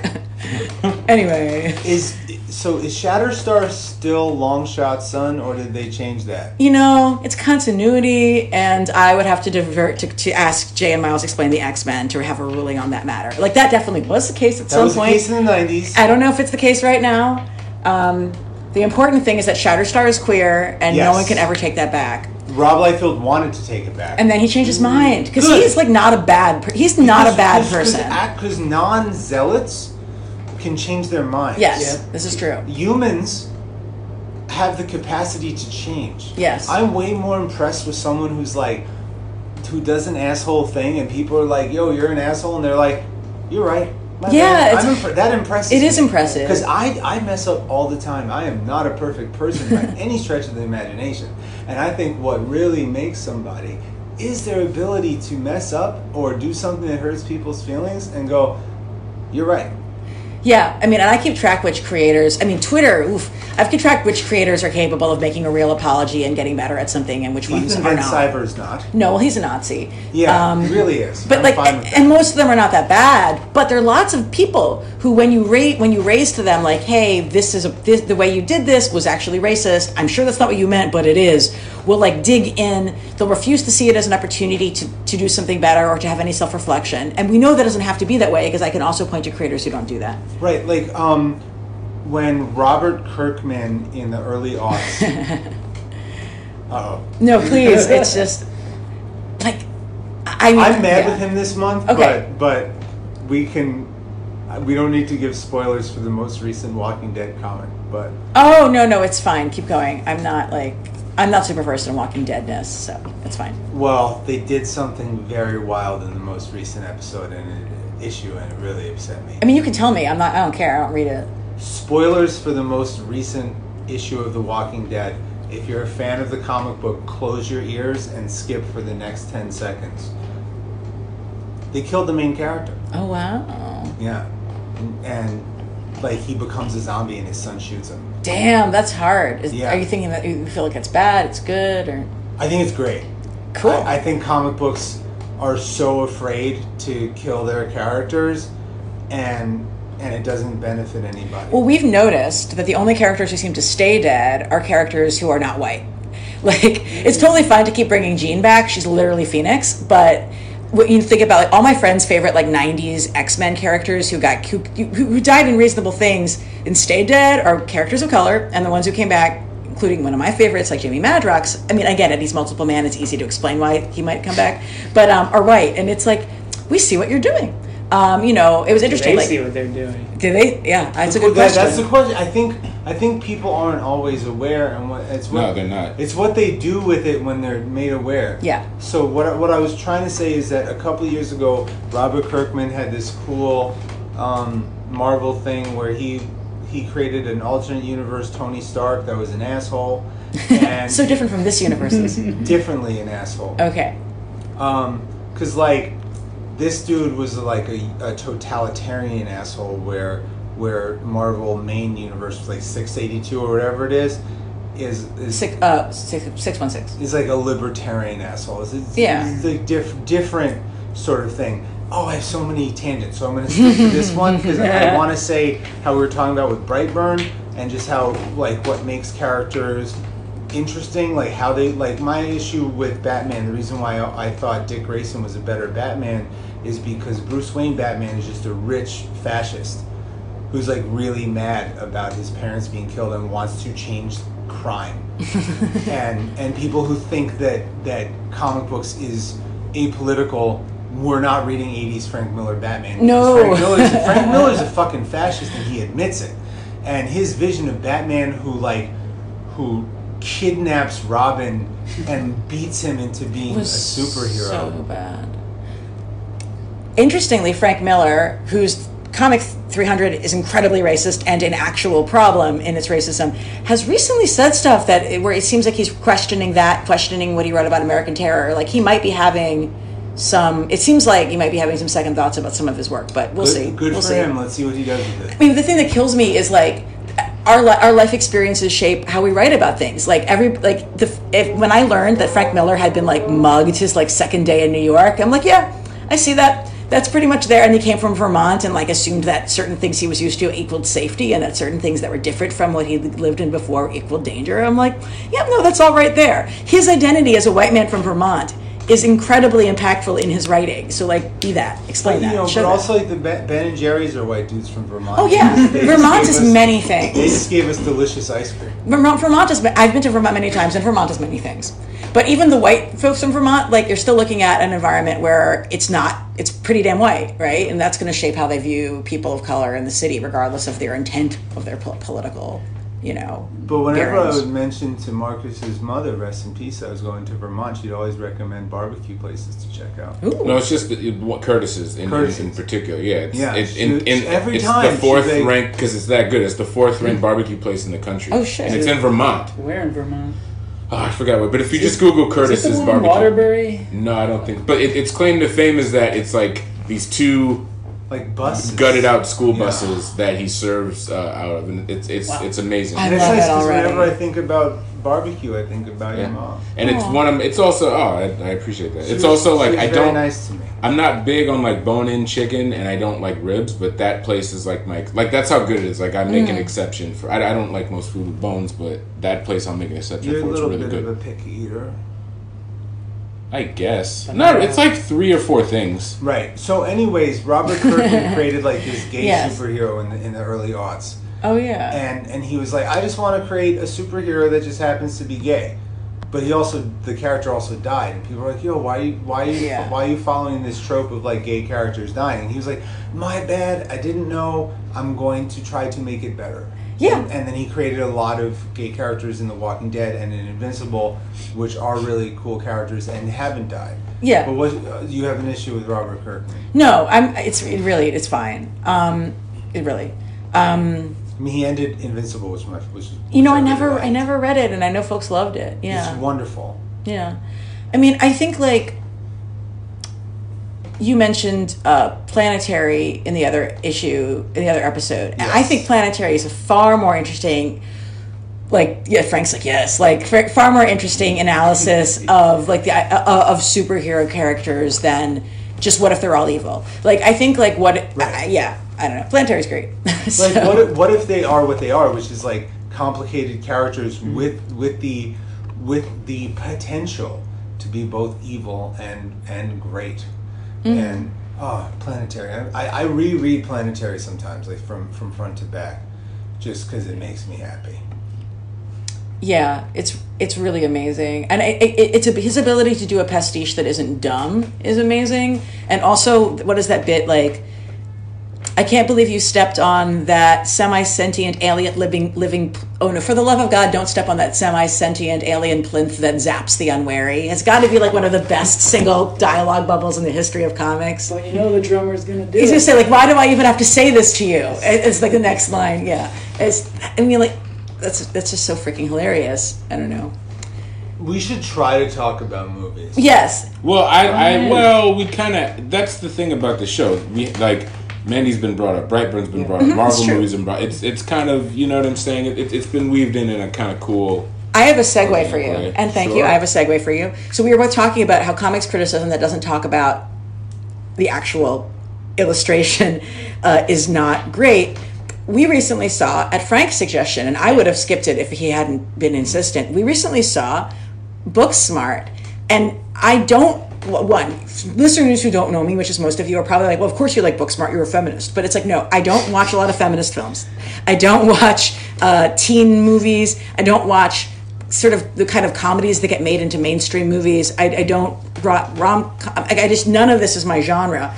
anyway, Is so is Shatterstar still Longshot's son, or did they change that? you know, it's continuity, and I would have to divert to, to ask Jay and Miles explain the X Men to have a ruling on that matter. Like that definitely was the case at That some was the point. case in the '90s. I don't know if it's the case right now. Um, the important thing is that Shatterstar is queer, and no one can ever take that back. Rob Liefeld wanted to take it back. and then he changed his mind because he's like not a bad per- he's not a bad person Because non-zealots can change their minds. yes Yeah. this is true Humans have the capacity to change. Yes. I'm way more impressed with someone who's like, who does an asshole thing, and people are like, "Yo, you're an asshole," and they're like, "You're right." My Yeah, bad." it's- I'm impre- that impresses. it is impressive. because I I mess up all the time. I am not a perfect person by any stretch of the imagination, and I think what really makes somebody is their ability to mess up or do something that hurts people's feelings and go, "You're right." Yeah i mean and i keep track which creators i mean twitter oof i've kept track which creators are capable of making a real apology and getting better at something and which ones Ethan are Van not Sciver's not. no well he's a nazi Yeah, Um, he really is. but I'm like fine with that. and most of them are not that bad but there are lots of people who when you rate when you raise to them like hey this is a this, the way you did this was actually racist i'm sure that's not what you meant but it is will like dig in they'll refuse to see it as an opportunity to, to do something better or to have any self-reflection and we know that doesn't have to be that way because i can also point to creators who don't do that Right, like um, when Robert Kirkman in the early aughts. oh, no please it's just like i mean I'm mad yeah. with him this month, Okay. but but we can. We don't need to give spoilers for the most recent Walking Dead comic, but oh no no it's fine keep going i'm not like I'm not super versed in Walking Deadness, so it's fine. Well, they did something very wild in the most recent episode and it, issue, and it really upset me. I mean, you can tell me. I'm not. I don't care. I don't read it. Spoilers for the most recent issue of The Walking Dead. If you're a fan of the comic book, close your ears and skip for the next 10 seconds. They killed the main character. Oh wow. Yeah. And, and like he becomes a zombie and his son shoots him. Damn, that's hard. Is, Yeah. Are you thinking that you feel like it's bad, it's good, or I think it's great. cool? I, I think comic books are so afraid to kill their characters and and it doesn't benefit anybody. Well, we've noticed that the only characters who seem to stay dead are characters who are not white. Like, it's totally fine to keep bringing Jean back. She's literally Phoenix, but when you think about like all my friends' favorite like '90s X-Men characters who got who, who died in reasonable things and stayed dead are characters of color, and the ones who came back, including one of my favorites like Jamie Madrox. I mean, it; he's multiple man. It's easy to explain why he might come back, but um, are white, and it's like we see what you're doing. Um, you know, it was interesting. They like, see what they're doing. do they? Yeah, that's a good that- question. That's the question. I think I think people aren't always aware, and what it's what, No, they're not. It's what they do with it when they're made aware. Yeah. So what I- what I was trying to say is that a couple of years ago, Robert Kirkman had this cool um, Marvel thing where he he created an alternate universe Tony Stark that was an asshole, and so different from this universe. differently an asshole. Okay. Um, cause like this dude was like a, a totalitarian asshole where where Marvel main universe was like six eighty two or whatever it is is is Six, uh, six, six one six. is like a libertarian asshole. It's, it's, Yeah. it's a diff, different sort of thing. Oh, I have so many tangents, so I'm going to stick to this one because I want to say how we were talking about with Brightburn and just how like what makes characters interesting, like how they like my issue with Batman. The reason why I, thought Dick Grayson was a better Batman is because Bruce Wayne Batman is just a rich fascist who's like really mad about his parents being killed and wants to change crime. and and people who think that that comic books is apolitical we're not reading 80s Frank Miller Batman. No. Frank Miller's, Frank Miller's a fucking fascist and he admits it. And his vision of Batman who like who kidnaps Robin and beats him into being a superhero. So bad. Interestingly, Frank Miller, whose comic 300 is incredibly racist and an actual problem in its racism, has recently said stuff that where it seems like he's questioning that, questioning what he wrote about American Terror. Like he might be having some. It seems like he might be having some second thoughts about some of his work, but we'll good, see. Good we'll for see. him. Let's see what he does with it. I mean, the thing that kills me is like our li- our life experiences shape how we write about things. Like every like the if when I learned that Frank Miller had been like mugged his like second day in New York, I'm like, yeah, I see that. That's pretty much there. And he came from Vermont and like assumed that certain things he was used to equaled safety, and that certain things that were different from what he lived in before equaled danger. I'm like, yeah, no, that's all right there. His identity as a white man from Vermont is incredibly impactful in his writing. So like, be that, explain you that, know, but that. also like the Ben and Jerry's are white dudes from Vermont. Oh yeah, Vermont is us- many things. They just gave us delicious ice cream. Vermont, Vermont is. I've been to Vermont many times, and Vermont is many things. But even the white folks from Vermont, like you're still looking at an environment where it's not. It's pretty damn white, right? And that's going to shape how they view people of color in the city, regardless of their intent of their po- political, you know. But whenever I would mention to Marcus's mother, rest in peace, I was going to Vermont, she'd always recommend barbecue places to check out. Ooh. No, it's just the, it, what Curtis's in, Curtis's. in, in particular. Yeah, it's, Yeah, It, in, in, every it's time the fourth she's like- ranked because it's that good. It's the fourth ranked mm-hmm. barbecue place in the country. Oh, shit. And it's in Vermont. Where in Vermont? Oh, I forgot what. But if you just Google Curtis's the barbecue, Waterbury? no, I don't think. But it, its claim to fame is that it's like these two Like buses. gutted out school Yeah. buses that he serves uh, out of, and it's it's Wow. it's amazing. I And it's love nice it because already. whenever I think about barbecue, I think about your Yeah. mom. And it's one of it's also oh I, I appreciate that. She it's was- also she like was I don't nice to me. I'm not big on like bone in chicken and I don't like ribs, but that place is like my like that's how good it is. Like I make an exception for I, I don't like most food with bones, but that place I'll make an exception You're a for. It's little really bit good. of a picky eater. I guess. But No, it's like three or four things. Right. So, anyways, Robert Kirkman created like this gay Yes. superhero in the, in the early aughts. Oh yeah. and and he was like, I just want to create a superhero that just happens to be gay. But he also, the character also died, and people were like, "Yo, why you, why you, Yeah. why are you following this trope of like gay characters dying?" And he was like, "My bad, I didn't know. I'm going to try to make it better." Yeah. And, and then he created a lot of gay characters in The Walking Dead and in Invincible, which are really cool characters and haven't died. Yeah. But what uh, you have an issue with Robert Kirkman? No, I'm. It's it really. It's fine. Um, it really. Um, I mean, he ended Invincible, which my which you know, I really never, I never read it, and I know folks loved it. Yeah. It's wonderful. Yeah. I mean, I think like you mentioned uh, Planetary in the other issue, in the other episode. And I think Planetary is a far more interesting. Like yeah, Frank's like yes, like far far more interesting analysis of like the uh, of superhero characters than just what if they're all evil. Like I think like what Right. uh, yeah I don't know Planetary's great. So- Like, what if, what if they are what they are, which is like complicated characters Mm-hmm. with with the with the potential to be both evil and and great, Mm-hmm. and oh, Planetary. I, I reread Planetary sometimes, like from from front to back, just because it makes me happy. Yeah, it's it's really amazing, and it, it, it's a, his ability to do a pastiche that isn't dumb is amazing. And also, what is that bit like? I can't believe you stepped on that semi-sentient alien living living. Oh no! For the love of God, don't step on that semi-sentient alien plinth that zaps the unwary. It's got to be like one of the best single dialogue bubbles in the history of comics. So you know the drummer's gonna do He's it. gonna say like, "Why do I even have to say this to you?" It's like the next line. Yeah, it's. I mean, like, that's that's just so freaking hilarious. I don't know. We should try to talk about movies. Yes, Well, I, I well, we kind of. That's the thing about the show. We like Mandy's been brought up, Brightburn's been brought up, Marvel Mm-hmm. movies been brought. It's it's kind of you know what I'm saying. It, it, it's been weaved in in a kind of cool. I have a segue for you, and thank you. I have a segue for you. So we were both talking about how comics criticism that doesn't talk about the actual illustration uh, is not great. We recently saw, at Frank's suggestion, and I would have skipped it if he hadn't been insistent. We recently saw Booksmart, and I don't. One listeners who don't know me, which is most of you, are probably like, "Well, of course you like Booksmart. You're a feminist." But it's like, no, I don't watch a lot of feminist films. I don't watch uh, teen movies. I don't watch sort of the kind of comedies that get made into mainstream movies. I, I don't rom. I, I just none of this is my genre.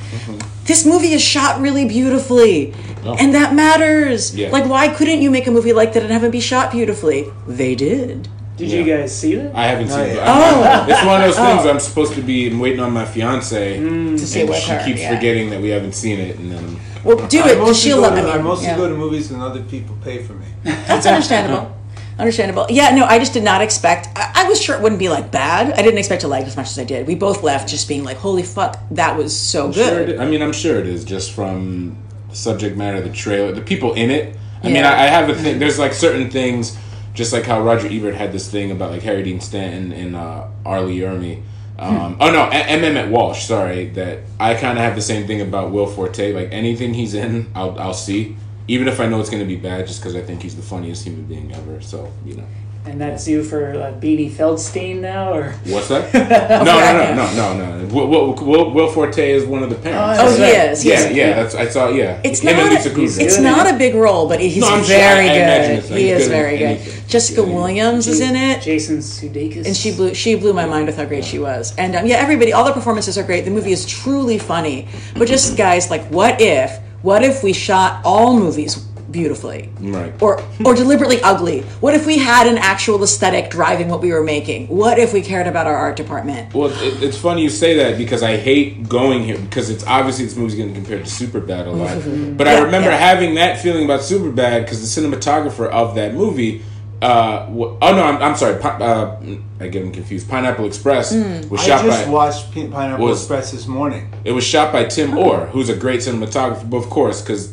This movie is shot really beautifully, and that matters. Yeah. Like, why couldn't you make a movie like that and have it be shot beautifully? They did. Did you guys see that? I haven't seen it. Oh. It's one of those things Oh. I'm supposed to be waiting on my fiance, mm. To see and with she her. keeps yeah. forgetting that we haven't seen it, and then Well, do I it. 'cause She'll go love to, I I mostly yeah. go to movies when other people pay for me. That's understandable. Uh-huh. Understandable. Yeah, no, I just did not expect. I, I was sure it wouldn't be like bad. I didn't expect to like it as much as I did. We both left just being like, "Holy fuck, that was so Sure good." it- I mean, I'm sure it is just from the subject matter, the trailer, the people in it. I mean, I, I have a thing. There's like certain things, just like how Roger Ebert had this thing about like Harry Dean Stanton and uh, R. Lee Ermey. Um, Oh no, M. Emmett Walsh. Sorry, that I kind of have the same thing about Will Forte. Like anything he's in, I'll I'll see, even if I know it's going to be bad, just because I think he's the funniest human being ever. So you know, And that's you for uh, Beanie Feldstein now, or what's that? no, no, no, no, no, no. Will, Will, Will, Will Forte is one of the parents. Oh, Is he that- is. Yeah, He's, yeah, that's I saw. Yeah, It's him not and Lisa a- It's good. not a big role, but he's No, I'm sure. very I- I imagine good. it's like he is good very good. anything. Jessica Yeah. Williams is in it. Jason Sudeikis. and she blew she blew my mind with how great she was. And um, yeah, everybody, all the performances are great. The movie is truly funny. But just guys, like, what if? What if we shot all movies beautifully, Right. or or deliberately ugly? What if we had an actual aesthetic driving what we were making? What if we cared about our art department? Well, it, it's funny you say that because I hate going here because it's obviously this movie's getting compared to Superbad a lot. But I remember yeah. having that feeling about Superbad because the cinematographer of that movie. Uh, oh no, I'm, I'm sorry. Pi- uh, I get them confused. Pineapple Express Hmm. was I shot just by. watched Pi- Pineapple Was- Express this morning. It was shot by Tim Orr, who's a great cinematographer, of course, because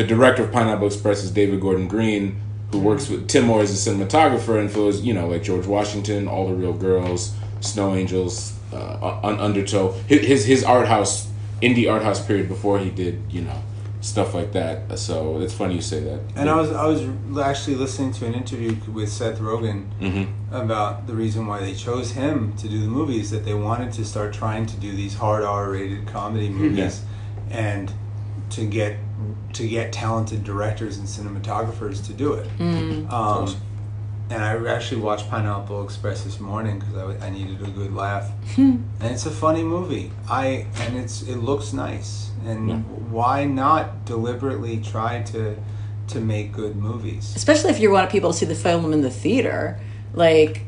the director of Pineapple Express is David Gordon Green, who works with Tim Orr as a cinematographer and for you know like George Washington, All the Real Girls, Snow Angels, uh, Un- Undertow, his, his his art house indie art house period before he did you know stuff like that. So it's funny you say that. And I was I was actually listening to an interview with Seth Rogen Mm-hmm. about the reason why they chose him to do the movies that they wanted to start trying to do these hard R-rated comedy movies, and to get to get talented directors and cinematographers to do it. Um, and I actually watched Pineapple Express this morning because I needed a good laugh. and it's a funny movie. I and it's it looks nice. And Yeah. why not deliberately try to to make good movies. especially if you want people to see the film in the theater like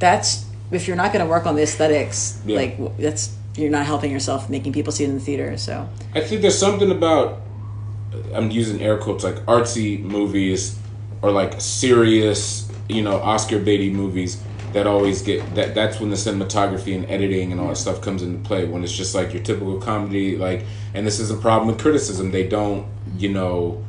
that's if you're not going to work on the aesthetics Yeah. like that's you're not helping yourself making people see it in the theater so I think there's something about I'm using air quotes like artsy movies or like serious, you know, Oscar baity movies that always get that that's when the cinematography and editing and all that stuff comes into play when it's just like your typical comedy like and this is a problem with criticism. They don't you know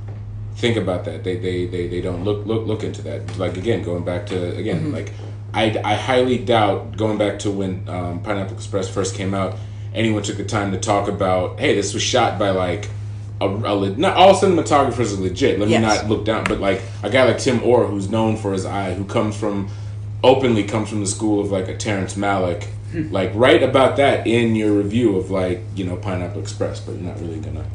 think about that. They they they, they don't look look look into that. Like again going back to again like I, I highly doubt going back to when um, pineapple express first came out anyone took the time to talk about hey this was shot by like a, a not all cinematographers are legit let me Yes. not look down but like a guy like tim orr who's known for his eye who comes from openly comes from the school of like a terrence malick hmm. like write about that in your review of like you know pineapple express but you're not really gonna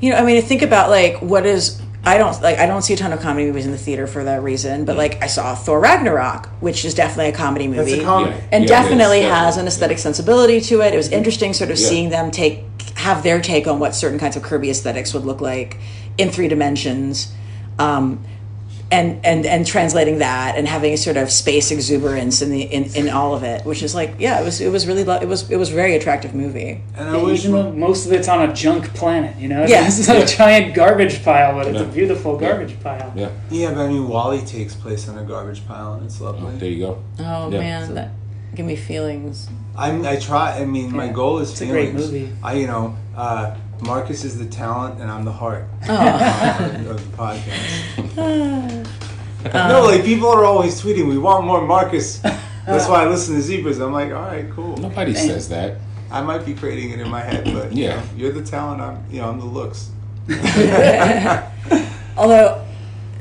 you know i mean think about like what is i don't like i don't see a ton of comedy movies in the theater for that reason but like i saw thor ragnarok which is definitely a comedy movie That's a comedy. Yeah. and Yeah, definitely it is, has an aesthetic sensibility to it. It was interesting, sort of Yeah. seeing them take have their take on what certain kinds of Kirby aesthetics would look like in three dimensions, um, and and and translating that and having a sort of space exuberance in the in, in all of it, which is like yeah, it was it was really lo- it was it was a very attractive movie. And I wish Even most of it's on a junk planet, you know? Yeah. It's a giant garbage pile, but it's a beautiful garbage pile. yeah Yeah, but I mean, WALL-E takes place on a garbage pile, and it's lovely. there you go Oh Yeah. man, that give me feelings. I'm, I try. I mean, my goal is It's a feelings. great movie. I, you know, uh, Marcus is the talent, and I'm the heart Oh. of, of the podcast. no, um, like people are always tweeting, "We want more Marcus." That's why I listen to Zebras. I'm like, all right, cool. nobody Thank- says that I might be creating it in my head, but you Yeah. know, you're the talent. I'm, you know, I'm the looks. Although,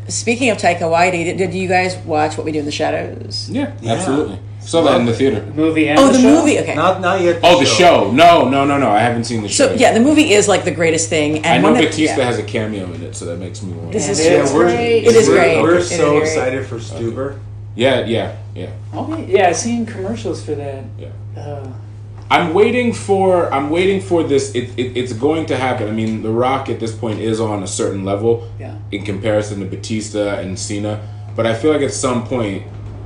speaking of Taika Waititi, did, did you guys watch What We Do in the Shadows? Yeah, Yeah. absolutely. Saw that in the theater. Movie and Oh, the show? movie. Okay. Not, not yet. Oh, the show. No, no, no, no. I haven't seen the show. So yeah, the movie is like the greatest thing. And I know one of- Batista yeah. has a cameo in it, so that makes me want. This to is It Yeah, is we're, great. It is we're, great. We're It is so great. excited for Stuber. Yeah, yeah, yeah, Oh, yeah, I've seen commercials for that. yeah. Uh, I'm waiting for. I'm waiting for this. It, it, it's going to happen. I mean, The Rock at this point is on a certain level Yeah. in comparison to Batista and Cena, but I feel like at some point.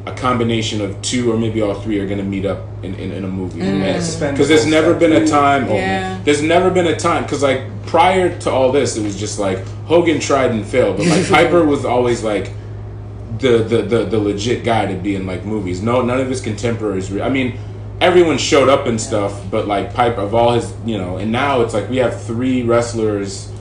A combination of two or maybe all three are going to meet up in, in, in a movie mm. because there's never been a time. oh, Yeah. there's never been a time because like prior to all this, it was just like Hogan tried and failed, but like Piper was always like the, the the the legit guy to be in like movies. No, none of his contemporaries. Re- I mean, everyone showed up and stuff, but like Piper of all his, you know, and now it's like we have three wrestlers,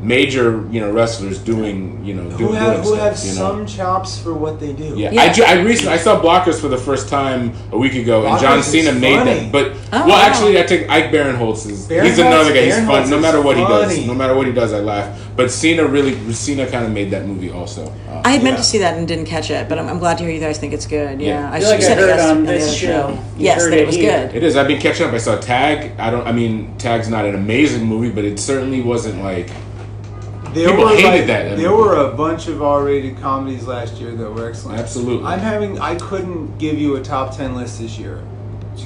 major you know wrestlers doing you know Who doing, have who stuff, have you know? some chops for what they do. Yeah, Yeah. I, ju- I recently I saw Blockers for the first time a week ago, and John Blockers is Cena made funny. that. But Oh, well, wow. actually, I think Ike Barinholtz is he's another guy. He's fun. No matter what he does, no matter what he does, I laugh. But Cena really, Cena kind of made that movie also. Uh, I had meant to see that and didn't catch it, but I'm, I'm glad to hear you guys think it's good. Yeah, Yeah. I should like I said it heard yes- on this other show. Yes, that it it was here. good. It is. I've been catching up. I saw Tag. I don't. I mean, Tag's not an amazing movie, but it certainly wasn't like. There People were hated like, that. There were a bunch of R-rated comedies last year that were excellent. Absolutely. I'm having. I couldn't give you a top ten list this year.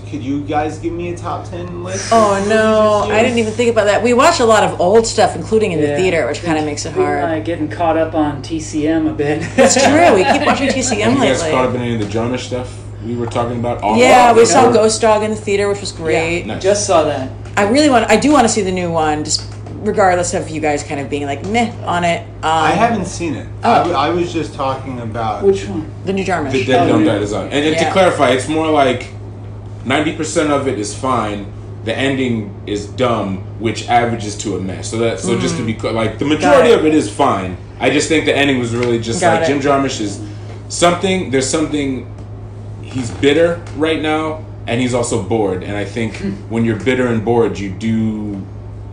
Could you guys give me a top ten list? Oh no. I didn't even think about that. We watch a lot of old stuff, including in the theater, which kind of makes it We're hard. uh, getting caught up on TCM a bit. It's true. We keep watching TCM Have you guys caught up in any of the Jonah stuff we were talking about? All Yeah, we saw Ghost. Ghost Dog in the theater, which was great. Nice. Just saw that. I really want. I do want to see the new one, just regardless of you guys kind of being like meh on it. Um, I haven't seen it. Oh. I, w- I was just talking about. Which one? the new Jarmusch. The Dead Oh, Don't yeah. Die Design. And, and to clarify, it's more like ninety percent of it is fine. The ending is dumb, which averages to a mess. So that so just to be clear, like the majority Mm. it. of it is fine. I just think the ending was really just Got like it. Jim Jarmusch is something. There's something. He's bitter right now, and he's also bored. And I think Hmm. when you're bitter and bored, you do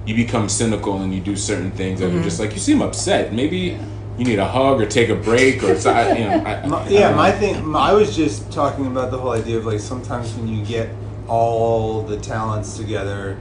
you become cynical and you do certain things that Mm-hmm. are just like you seem upset. Maybe. You need a hug or take a break or so- I- you know. I, My, I yeah, don't my know. thing. I was just talking about the whole idea of like sometimes when you get all the talents together,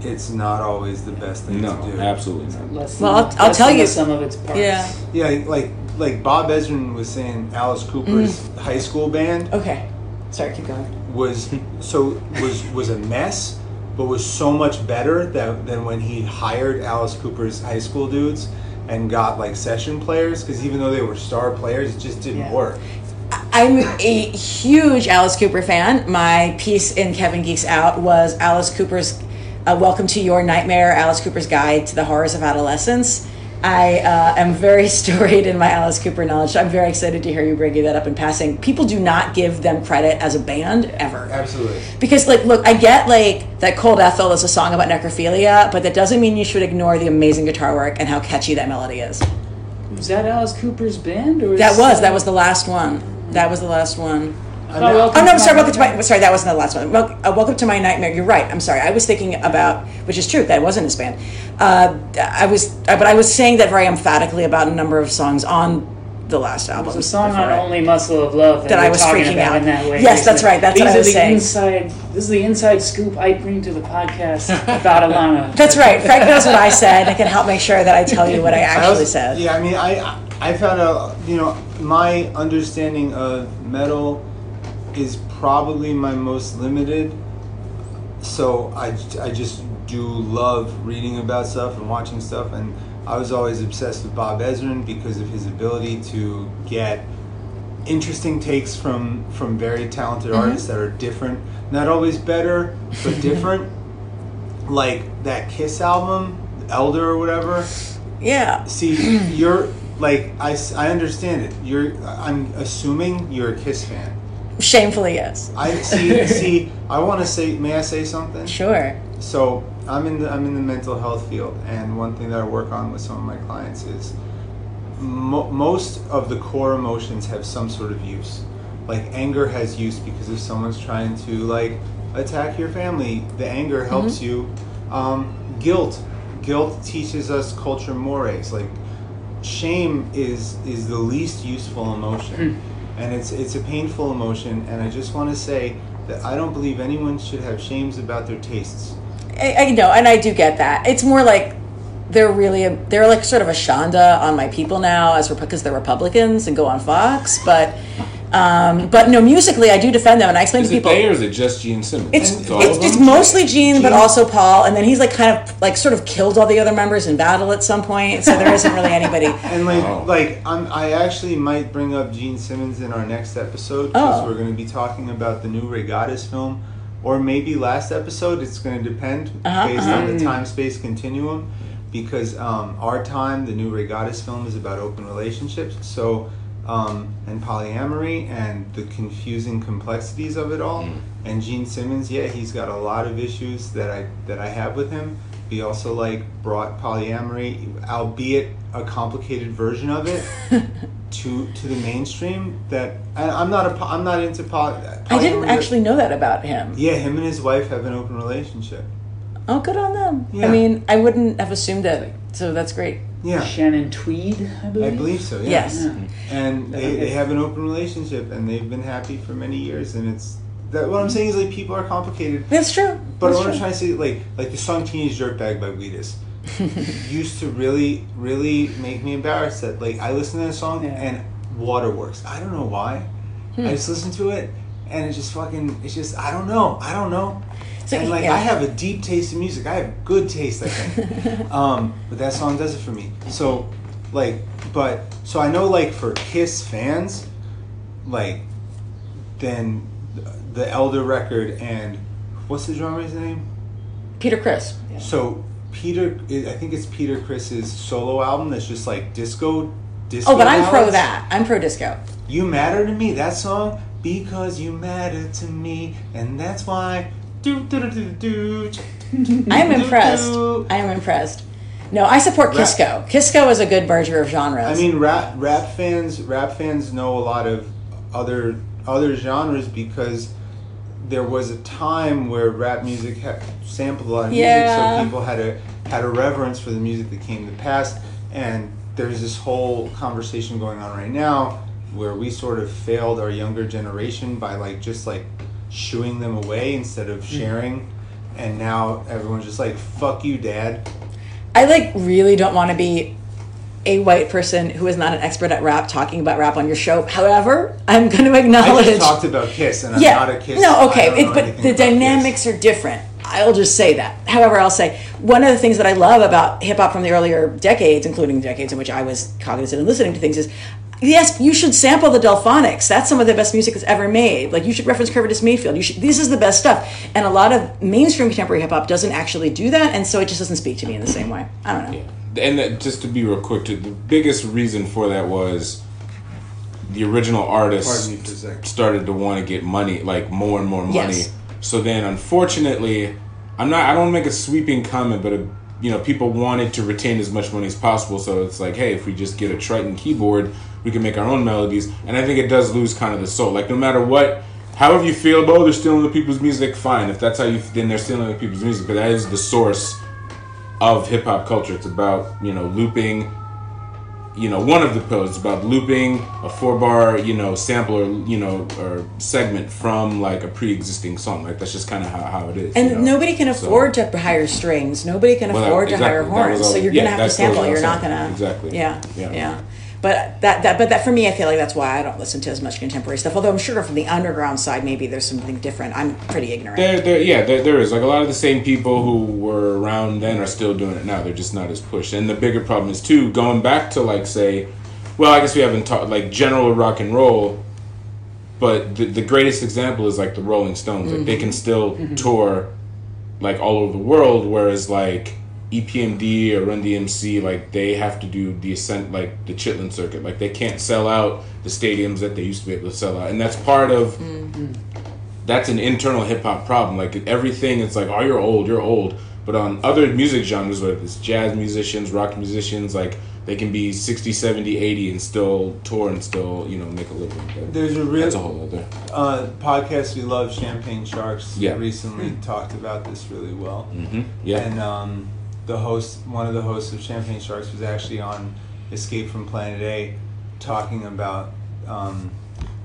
it's not always the best thing No, to do. absolutely not. Less Well, I'll- I'll tell you- Some of its parts. Yeah. Yeah, like like Bob Ezrin was saying, Alice Cooper's Mm. high school band Okay. Sorry, keep going. was so was was a mess, but was so much better that, than when he hired Alice Cooper's high school dudes. and got like session players because even though they were star players, it just didn't Yeah. work. I'm a huge Alice Cooper fan. My piece in Kevin Geeks Out was Alice Cooper's uh, Welcome to Your Nightmare, Alice Cooper's Guide to the Horrors of Adolescence. I uh, am very storied in my Alice Cooper knowledge. I'm very excited to hear you bringing that up in passing. People do not give them credit as a band ever. Absolutely. Because, like, look, I get like that Cold Ethyl is a song about necrophilia, but that doesn't mean you should ignore the amazing guitar work and how catchy that melody is. Was that Alice Cooper's band? Or That is was that was the last one. That was the last one. I thought Welcome Oh no, to I'm sorry. Welcome to my Nightmare- sorry. That wasn't the last one. Wel- uh, welcome to my nightmare. You're right. I'm sorry. I was thinking about, which is true. That wasn't his band. Uh, I was, uh, but I was saying that very emphatically about a number of songs on the last album. There's a song on I- Only Muscle of Love that, That I was freaking out. in that way. Yes, that's right, that's These what I are was the saying. Inside, this is the inside scoop I bring to the podcast about Elana. That's right. Frank knows what I said. I can help make sure that I tell you what I I actually said. Yeah, I mean, I I found out, you know, my understanding of metal is probably my most limited. So I, I just do love reading about stuff and watching stuff, and I was always obsessed with Bob Ezrin because of his ability to get interesting takes from from very talented mm-hmm. artists that are different, not always better, but different. like that Kiss album, Elder or whatever Yeah. see you're like I, I understand it you're i'm assuming you're a kiss fan Shamefully, yes. i see see i want to say may i say something? Sure. so i'm in the i'm in the mental health field and one thing that i work on with some of my clients is mo- most of the core emotions have some sort of use. Like anger has use because if someone's trying to like attack your family the anger helps you. Um, guilt. Guilt teaches us culture mores. Like shame is is the least useful emotion and it's it's a painful emotion and i just want to say that i don't believe anyone should have shames about their tastes I, I know, and I do get that. It's more like they're really a, they're like sort of a shanda on my people now as because they're Republicans and go on Fox. But um, but no, musically I do defend them, and I explain Is to it people. they or is it just Gene Simmons? It's, It's it's, it's mostly Gene, but also Paul, and then he's like kind of like sort of killed all the other members in battle at some point. So there isn't really anybody. and like Oh. like I'm, i actually might bring up gene simmons in our next episode because Oh. we're going to be talking about the new regattas film or maybe last episode it's going to depend Uh-huh, based uh-huh. on the time space continuum because um, our time the new regattas film is about open relationships so um, and polyamory and the confusing complexities of it all Mm. and gene simmons yeah he's got a lot of issues that i that i have with him he also like brought polyamory albeit a complicated version of it to to the mainstream that and i'm not a i'm not into poly, I didn't actually know that about him. yeah him and his wife have an open relationship Oh, good on them. I mean, I wouldn't have assumed it, so that's great. yeah Shannon Tweed, I believe. i believe so yeah Yes. Yeah. and they, they have an open relationship and they've been happy for many years and it's that what i'm saying is like people are complicated That's true. But That's what I'm true. trying to say, like, like the song "Teenage Dirtbag" by Wheatus used to really, really make me embarrassed. That like I listen to that song Yeah. and Waterworks. I don't know why. Hmm. I just listen to it and it just fucking. It's just I don't know. I don't know. So, and like yeah. I have a deep taste in music. I have good taste. I think. um, but that song does it for me. So, like, but so I know like for Kiss fans, like, then the Elder record and what's the drummer's name? Peter Criss. So Peter, I think it's Peter Criss's solo album that's just like disco. disco Oh, but I'm pro that. I'm pro disco. You matter to me. That song because you matter to me, and that's why. I am impressed. I am impressed. No, I support Rap- Kisco. Kisco is a good merger of genres. I mean, rap rap fans rap fans know a lot of other other genres because there was a time where rap music had sampled a lot of music, so people had a had a reverence for the music that came to the past. And there's this whole conversation going on right now where we sort of failed our younger generation by like just like shooing them away instead of hmm. sharing. And now everyone's just like, "Fuck you, dad." I like really don't want to be a white person who is not an expert at rap talking about rap on your show. However, I'm going to I acknowledge. just talked about Kiss, and I'm yeah. not a Kiss. no, okay, it, but the about Kiss. dynamics are different. I'll just say that. However, I'll say one of the things that I love about hip hop from the earlier decades, including the decades in which I was cognizant and listening to things, is yes, you should sample the Delfonics. That's some of the best music that's ever made. Like you should reference Curtis Mayfield. You should. This is the best stuff. And a lot of mainstream contemporary hip hop doesn't actually do that, and so it just doesn't speak to me in the same way. I don't know. and that, just to be real quick, too, the biggest reason for that was the original artist Pardon me for a second. started to want to get money, like more and more money. Yes. So then, unfortunately, I'm not. I don't make a sweeping comment, but uh you know, people wanted to retain as much money as possible. So it's like, hey, if we just get a Triton keyboard, we can make our own melodies. And I think it does lose kind of the soul. Like no matter what. However you feel about, oh, they're stealing the people's music. Fine, if that's how you, then they're stealing the people's music. But that is the source of hip hop culture. It's about you know looping. You know, one of the pillars is about looping a four bar, you know, sample or you know or segment from like a pre existing song. Like that's just kind of how, how it is. And you know? nobody can So- afford to hire strings. Nobody can Well, that- afford to hire exactly. Horns. So you're yeah, gonna have to sample. what I was You're not gonna Exactly. Yeah, Yeah. yeah. But that that but that for me, I feel like that's why I don't listen to as much contemporary stuff. Although I'm sure from the underground side, maybe there's something different. I'm pretty ignorant. There, there, yeah, there, there is like a lot of the same people who were around then are still doing it now. They're just not as pushed. And the bigger problem is too going back to like say, well, I guess we haven't talked like general rock and roll, but the, the greatest example is like the Rolling Stones. Like they mm-hmm. can still mm-hmm. tour like all over the world, whereas like EPMD or Run DMC, like they have to do the ascent, like the Chitlin circuit. Like they can't sell out the stadiums that they used to be able to sell out, and that's part of that's an internal hip hop problem. Like everything, it's like, oh, you're old, you're old. But on other music genres, whether it's jazz musicians, rock musicians, like they can be 60, 70, 80 and still tour and still, you know, make a living. But There's a real that's a whole other. uh, podcast we love, Champagne Sharks. Yeah. recently talked about this really well. hmm Yeah. And um, the host, one of the hosts of Champagne Sharks, was actually on Escape from Planet A, talking about um,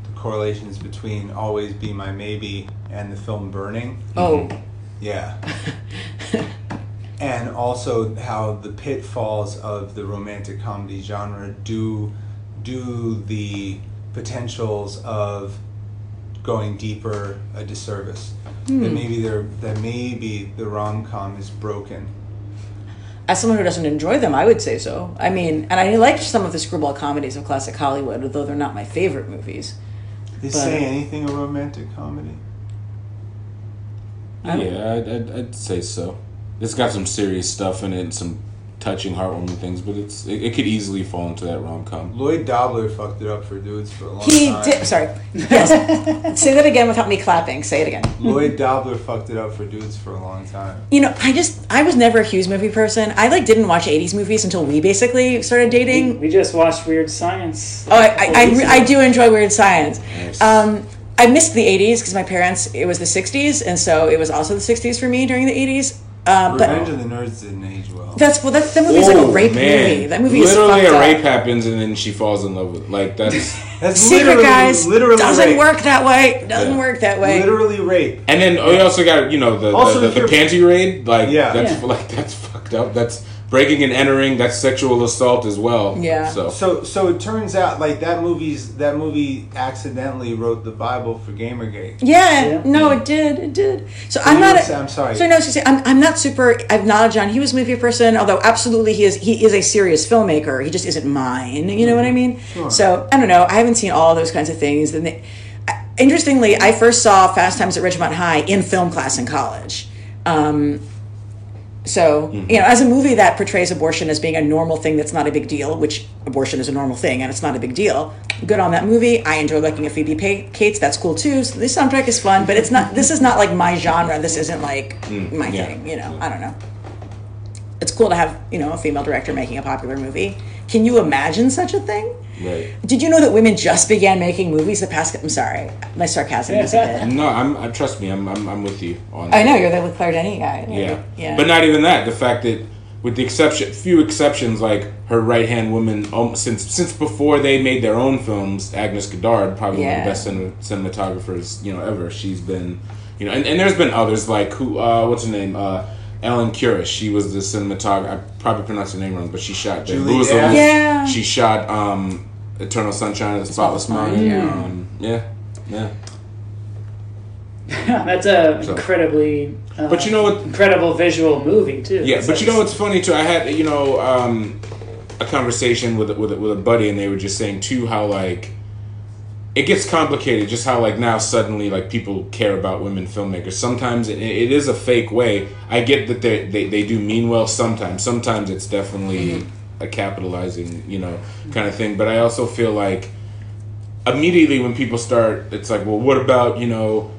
the correlations between "Always Be My Maybe" and the film Burning. oh, Yeah. and also how the pitfalls of the romantic comedy genre do do the potentials of going deeper a disservice. That maybe there that maybe the rom com is broken. As someone who doesn't enjoy them, I would say so. I mean, and I like some of the screwball comedies of classic Hollywood, although they're not my favorite movies. They But- say anything a romantic comedy. I Yeah, I'd, I'd, I'd say so. It's got some serious stuff in it and some touching, heartwarming things, but it's it, it could easily fall into that rom com. Lloyd Dobler fucked it up for dudes for a long He time. did. Sorry. Yes. say that again without me clapping. Say it again. Lloyd Dobler fucked it up for dudes for a long time. You know, I just I was never a Hughes movie person. I like didn't watch '80s movies until we basically started dating. We just watched Weird Science. Oh, I, a couple I, I, I do enjoy Weird Science. Nice. Um, I missed the 80s because my parents, it was the 60s, and so it was also the 60s for me during the 80s. Um, but Revenge of the Nerds didn't age well. that's well, that, that movie's like a Oh, rape man. movie. That movie is literally fucked a up. rape happens and then she falls in love with like that's That's Secret literally, guys literally doesn't rape. work that way. Doesn't Yeah. work that way. Literally rape. and then oh, you also got you know the Also, the, the, the panty raid like Yeah. that's Yeah. like that's fucked up that's breaking and entering that's sexual assault as well Yeah. so So so it turns out like that movie's that movie accidentally wrote the Bible for Gamergate. Yeah, Yeah. no, it did, it did. So, So I'm not. would A, say- I'm sorry. So no, I was gonna say I'm, I'm not super. I'm not a John Hughes movie person. Although absolutely he is. He is a serious filmmaker. He just isn't mine. You know what I mean? Mm-hmm. Sure. So I don't know. I haven't seen all those kinds of things. And they, interestingly, I first saw Fast Times at Ridgemont High in film class in college. Um, so Mm-hmm. you know, as a movie that portrays abortion as being a normal thing that's not a big deal, which abortion is a normal thing and it's not a big deal. Good on that movie. I enjoy looking at Phoebe Cates. That's cool too. So the soundtrack is fun, but it's not. This is not like my genre. This isn't like my yeah. thing. You know, I don't know. It's cool to have you know a female director making a popular movie. Can you imagine such a thing? right Did you know that women just began making movies the past? I'm sorry, my sarcasm is a bit. no I'm I, trust me I'm, I'm I'm with you on I know you're the Claire Denis guy. yeah yeah. but not even that the fact that with the exception few exceptions like her right hand woman um, since since before they made their own films Agnes Godard probably one of the best cin- cinematographers you know ever she's been you know and, and there's been others like who uh, what's her name uh, Ellen Kuras she was the cinematographer I probably pronounced her name wrong but she shot the Julie Louis Gass? Louis- Yeah. she shot um, Eternal Sunshine of the Spotless Spotless Mind Mind, yeah. um, yeah yeah That's a So- incredibly, uh, But you know what- incredible visual movie too. Yeah, but like- you know what's funny too? I had you know um, a conversation with with with a buddy, and they were just saying too how like it gets complicated. Just how like now suddenly like people care about women filmmakers. Sometimes it, it is a fake way. I get that they they they do mean well. Sometimes, sometimes it's definitely mm-hmm. a capitalizing you know kind of thing. But I also feel like immediately when people start, it's like, well, what about you know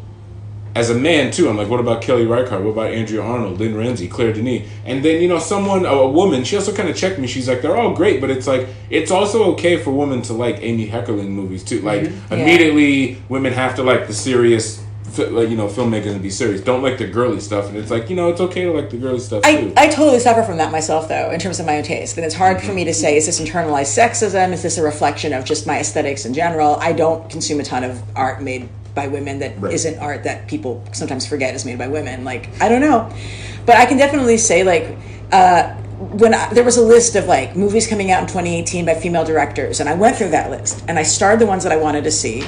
as a man too, I'm like, what about Kelly Reichardt? What about Andrea Arnold, Lynne Ramsay, Claire Denis? And then you know, someone, a, woman, she also kind of checked me. She's like, they're all great, but it's like it's also okay for women to like Amy Heckerling movies too. Like mm-hmm. Yeah. immediately, women have to like the serious, like you know, filmmakers and be serious. Don't like the girly stuff. And it's like you know, it's okay to like the girly stuff I, too. I totally suffer from that myself, though, in terms of my own taste. And it's hard for me to say, is this internalized sexism? Is this a reflection of just my aesthetics in general? I don't consume a ton of art made by women that Right. not art that people sometimes forget is made by women. Like, I don't know. But I can definitely say, like, uh, when I, there was a list of like movies coming out in 2018 by female directors, and I went through that list and I starred the ones that I wanted to see.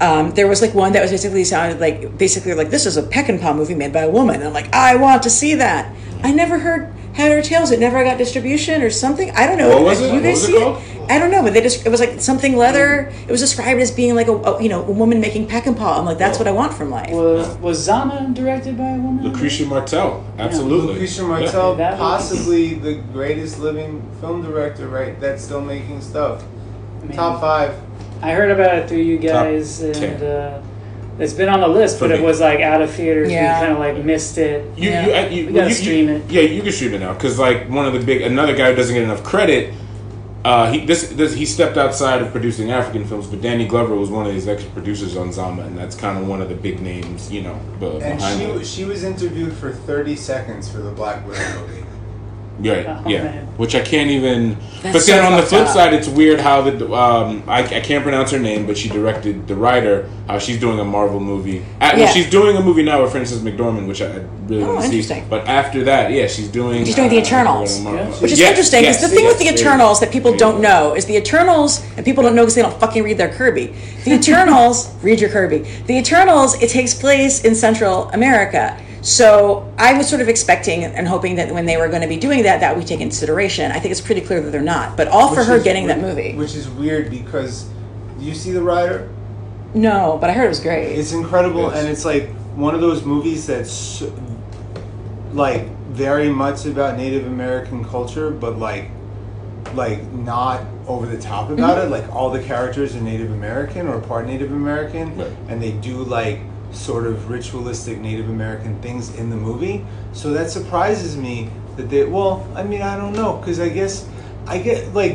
Um, there was like one that was basically sounded like basically like this is a Peckinpah movie made by a woman. And I'm like, I want to see that. I never heard Head or Tails. It never got distribution or something. I don't know. What was it? You What guys see it see called? I don't know, but they just it was like something leather. It was described as being like a, a you know a woman making Peckinpah. I'm like, that's what I want from life. was was Zama directed by a woman? Lucrecia Martel, absolutely. Lucrecia Martel, That was- possibly the greatest living film director, right? That's still making stuff. I mean, Top five. I heard about it through you Top guys, and ten. uh, it's been on the list, For but it was like out of theaters. Yeah. We kind of like missed it. You, Yeah. you, uh, you, We gotta you- stream you- it. Yeah, you can stream it now because like one of the big another guy who doesn't get enough credit. Uh, he this, this he stepped outside of producing African films, but Danny Glover was one of his ex producers on Zama, and that's kind of one of the big names, you know, be- And behind she it. she was interviewed for 30 seconds for the Black Widow movie. Yeah, Oh, yeah. man. Which I can't even. That's but so then on the flip up. side, it's weird how the um I, I can't pronounce her name, but she directed the Rider. How she's doing a Marvel movie. Uh, well, she's doing a movie now with Frances McDormand, which I I really Oh, want to see. interesting. But after that, yeah, she's doing. She's doing The uh, Eternals. Marvel. Yeah. Which is Yes, interesting because yes, the thing yes, with the there you. Eternals that people There don't know is the Eternals, and people don't know because they don't fucking read their Kirby. The Eternals, read your Kirby. The Eternals, it takes place in Central America. So I was sort of expecting and hoping that when they were going to be doing that, that would take consideration. I think it's pretty clear that they're not. But all for Which her is getting that movie. Which is weird because do you see The Rider? No, but I heard it was great. It's incredible, Yes. and it's like one of those movies that's like very much about Native American culture, but like like not over the top about Mm-hmm. it. Like all the characters are Native American or part Native American, Right. and they do like sort of ritualistic Native American things in the movie. So that surprises me that they. Well, I mean, I don't know because I guess I get like.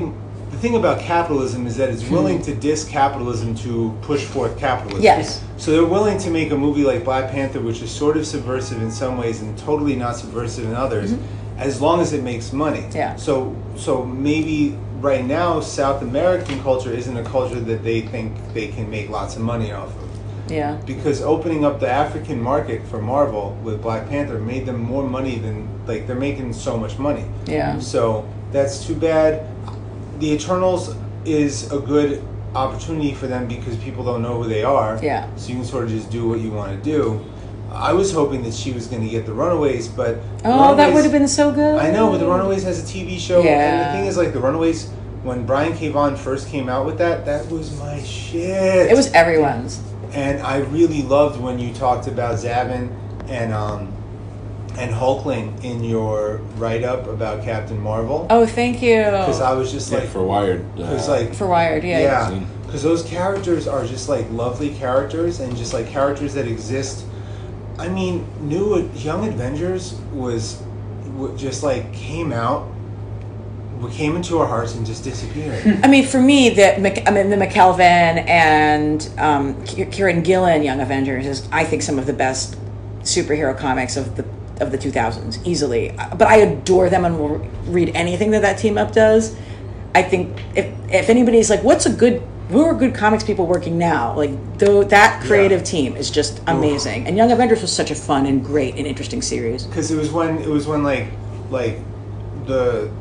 The thing about capitalism is that it's hmm. willing to diss capitalism to push forth capitalism. Yes. So they're willing to make a movie like Black Panther, which is sort of subversive in some ways and totally not subversive in others, mm-hmm. as long as it makes money. Yeah. So so maybe right now South American culture isn't a culture that they think they can make lots of money off of. Yeah. Because opening up the African market for Marvel with Black Panther made them more money than like they're making so much money. Yeah. So that's too bad. The Eternals is a good opportunity for them because people don't know who they are. Yeah. So you can sort of just do what you want to do. I was hoping that she was going to get the Runaways, but Oh, that would have been so good. I know, but the Runaways has a TV show, and the thing is, like the Runaways, when Brian K. Vaughan first came out with that, that was my shit. It was everyone's. And I really loved when you talked about Xavin and um and Hulkling in your write up about Captain Marvel. Oh, thank you. Because I was just Yeah, like, for Wired. because uh, like For Wired, yeah. yeah, because those characters are just like lovely characters and just like characters that exist. I mean, New Young Avengers was w- just like came out, came into our hearts and just disappeared. I mean, for me, the Mc- I mean the McKelvie and um, Kieron Gillen Young Avengers is, I think, some of the best superhero comics of the of the 2000s, easily. But I adore them and will read anything that that team up does. I think if if anybody's like, what's a good who are good comics people working now? Like though that creative team is just amazing. And Young Avengers was such a fun and great and interesting series. because it was when it was when like like the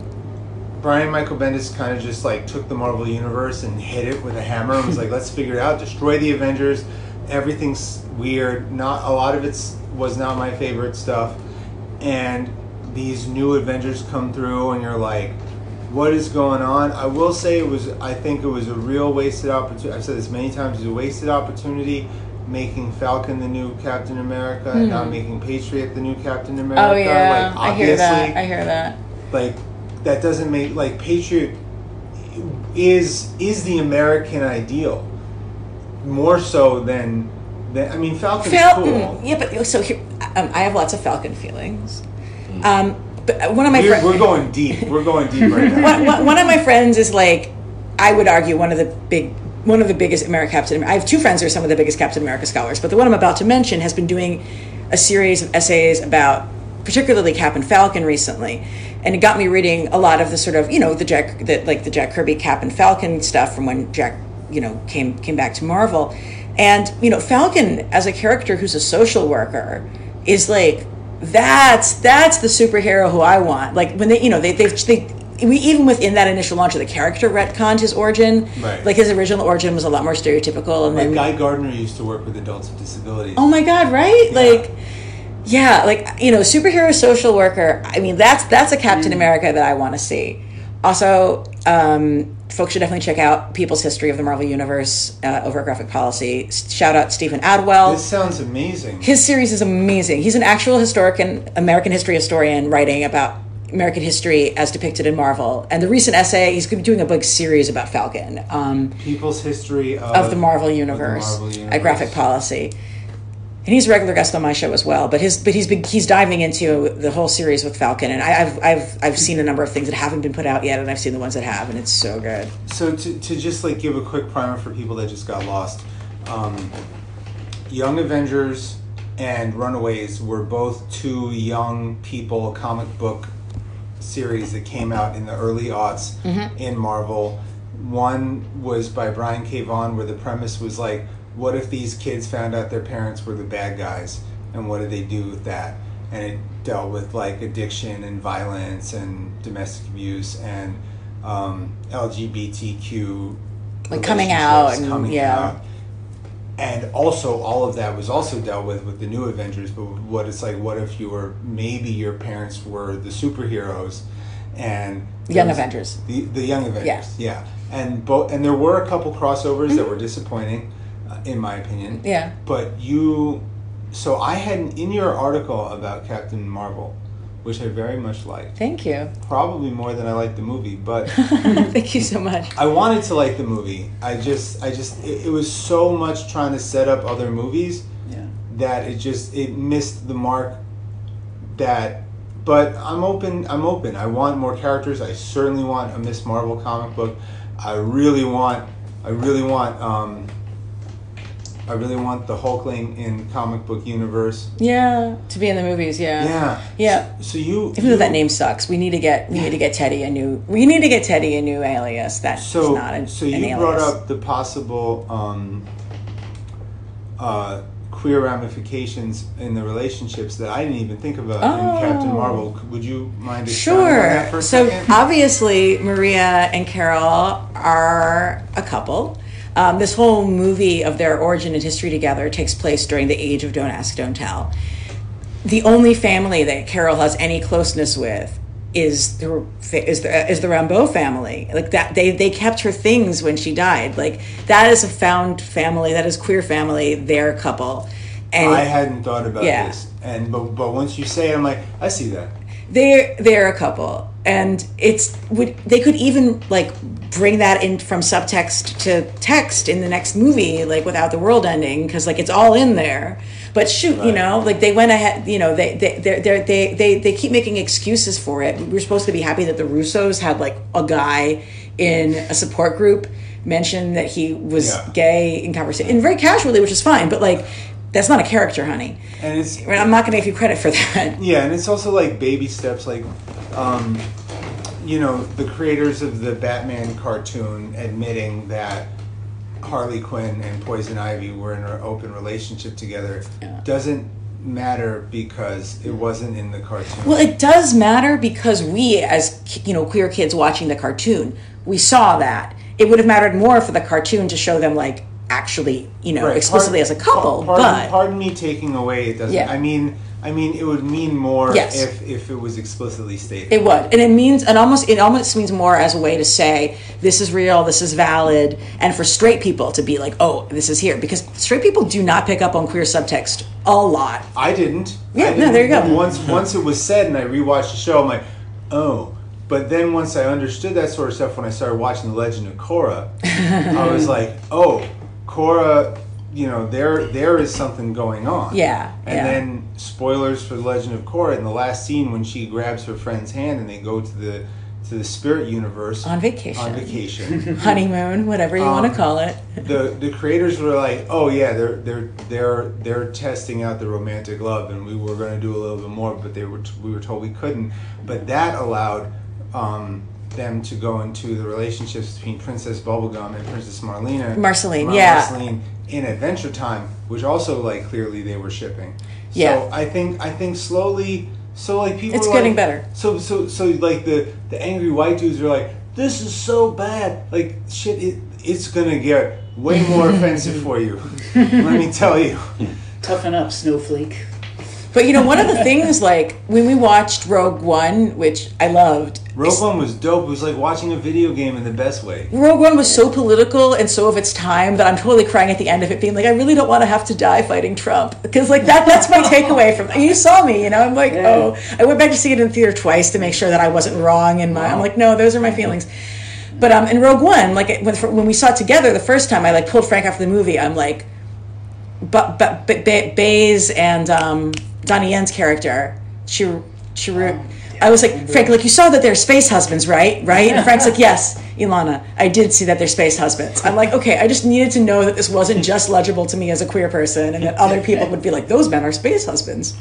Brian Michael Bendis kind of just like took the Marvel universe and hit it with a hammer and was like, let's figure it out, destroy the Avengers, everything's weird. Not a lot of it's was not my favorite stuff, and these new Avengers come through, and you're like, what is going on? I will say it was. I think it was a real wasted opportunity. I've said this many times. It was a wasted opportunity making Falcon the new Captain America and not making Patriot the new Captain America. Hmm. Oh yeah, like, I hear that. I hear that. like that doesn't make like Patriot is is the American ideal more so than than I mean Falcon's Falcon. cool. Yeah, but so here, um, I have lots of Falcon feelings. Um, but one of my We're, friends. we're going deep. We're going deep right now. one, one- one of my friends is like, I would argue one of the big, one of the biggest American Captain. I have two friends who are some of the biggest Captain America scholars, but the one I'm about to mention has been doing a series of essays about, particularly Cap and Falcon recently, and it got me reading a lot of the sort of you know the Jack, the, like the Jack Kirby Cap and Falcon stuff from when Jack, you know, came came back to Marvel, and you know Falcon as a character who's a social worker is like that's that's the superhero who I want. Like when they, you know, they they they. We even within that initial launch of the character retconned his origin. Right. Like his original origin was a lot more stereotypical, and Like then Guy Gardner used to work with adults with disabilities. oh my god, right? Like, yeah, like you know, superhero social worker. I mean, that's that's a Captain America that I want to see. Also, um, folks should definitely check out People's History of the Marvel Universe uh, over at Graphic Policy. Shout out Steven Attewell. This sounds amazing. His series is amazing. He's an actual historic and American history historian writing about American history as depicted in Marvel. And the recent essay, he's going to be doing a big series about Falcon um, People's history of, of the Marvel of the universe, Marvel at universe. Graphic Policy. And he's a regular guest on my show as well. But his but he's been, he's diving into the whole series with Falcon, and I, I've I've I've seen a number of things that haven't been put out yet, and I've seen the ones that have, and it's so good. So to, to just like give a quick primer for people that just got lost, um, Young Avengers and Runaways were both two young people comic book series that came out in the early aughts in Marvel. One was by Brian K. Vaughan, where the premise was like, what if these kids found out their parents were the bad guys, and what did they do with that? And it dealt with like addiction and violence and domestic abuse and um, LGBTQ Like coming out and- coming yeah. out. And also, all of that was also dealt with with the new Avengers. But what it's like, what if you were maybe your parents were the superheroes, and Young was- Avengers. the the Young Avengers, Yeah. yeah. And both, and there were a couple crossovers that were disappointing, in my opinion. Yeah. But you, so I had in your article about Captain Marvel, which I very much liked, Thank you, probably more than I liked the movie, but. thank you so much. I wanted to like the movie. I just, I just, it, it was so much trying to set up other movies Yeah. that it just, it missed the mark. That, but I'm open. I'm open. I want more characters. I certainly want a Miss Marvel comic book. I really want, I really want, um, I really want the Hulkling in comic book universe. Yeah, to be in the movies. Yeah, Yeah. yeah. So, so you, Even though that name sucks, we need to get we need to get Teddy a new we need to get Teddy a new alias. That's So, not an, so an you alias. brought up the possible um, uh, queer ramifications in the relationships that I didn't even think about Oh. in Captain Marvel. Would you mind expounding on Sure. that for a So second? obviously, Maria and Carol are a couple. Um, this whole movie of their origin and history together takes place during the age of Don't Ask, Don't Tell. The only family that Carol has any closeness with is the is the is the Rambeau family. Like that, they they kept her things when she died. Like that is a found family. That is queer family. Their couple, and I hadn't thought about Yeah. this, and but but once you say it, I'm like, I see that. They're they're a couple. And it's would they could even like bring that in from subtext to text in the next movie like without the world ending because like it's all in there. But shoot you know like they went ahead you know they they they they they they, they keep making excuses for it. We're supposed to be happy that the russos had like a guy in a support group mention that he was Yeah. gay in conversation and very casually which is fine but like that's not a character honey And it's i'm not gonna give you credit for that Yeah, and it's also like baby steps, like, um, you know, the creators of the Batman cartoon admitting that Harley Quinn and Poison Ivy were in an open relationship together Yeah. doesn't matter because it wasn't in the cartoon. Well, it does matter because we, as you know, queer kids watching the cartoon, we saw that. It would have mattered more for the cartoon to show them like actually, you know, Right, explicitly as a couple, pardon, but pardon me taking away. It doesn't. Yeah. I mean, I mean, it would mean more Yes. if if it was explicitly stated. It would, and it means, and almost, it almost means more as a way to say this is real, this is valid, and for straight people to be like, oh, this is here, because straight people do not pick up on queer subtext a lot. I didn't. Yeah, I no, didn't. there you go. Once once it was said, and I rewatched the show, I'm like, oh. But then once I understood that sort of stuff, when I started watching The Legend of Korra, I was like, oh, Korra, you know, there there is something going on. Yeah, And yeah. then spoilers for The Legend of Korra in the last scene when she grabs her friend's hand and they go to the to the spirit universe On vacation. On vacation. Honeymoon, whatever you want Um, to call it. the the creators were like, oh yeah, they're they're they're they're testing out the romantic love, and we were going to do a little bit more, but they were we were told we couldn't. But that allowed um, them to go into the relationships between Princess Bubblegum and Princess Marlena, Marceline, Mar- yeah. Marceline in Adventure Time, which also like clearly they were shipping. Yeah. So I think I think slowly, so like people. It's are getting like- better. So so so like the the angry white dudes are like, this is so bad. Like shit, it, it's gonna get way more offensive for you. Let me tell you. Toughen up, snowflake. But you know, one of the things, like when we watched Rogue One, which I loved, Rogue One was dope. It was like watching a video game in the best way. Rogue One was so political and so of its time that I'm totally crying at the end of it, being like, I really don't want to have to die fighting Trump because like that that's my takeaway from. You saw me, you know. I'm like, oh, I went back to see it in the theater twice to make sure that I wasn't wrong in my. I'm like, no, those are my feelings. But um, in Rogue One, like when when we saw it together the first time, I like pulled Frank after the movie. I'm like, but but but ba- Baze and um, Donnie Yen's character, Chir- Chir- I was like, Frank, like you saw that they're space husbands, right? Right? And Frank's like, yes, Elana, I did see that they're space husbands. I'm like, okay, I just needed to know that this wasn't just legible to me as a queer person, and that other people would be like, those men are space husbands.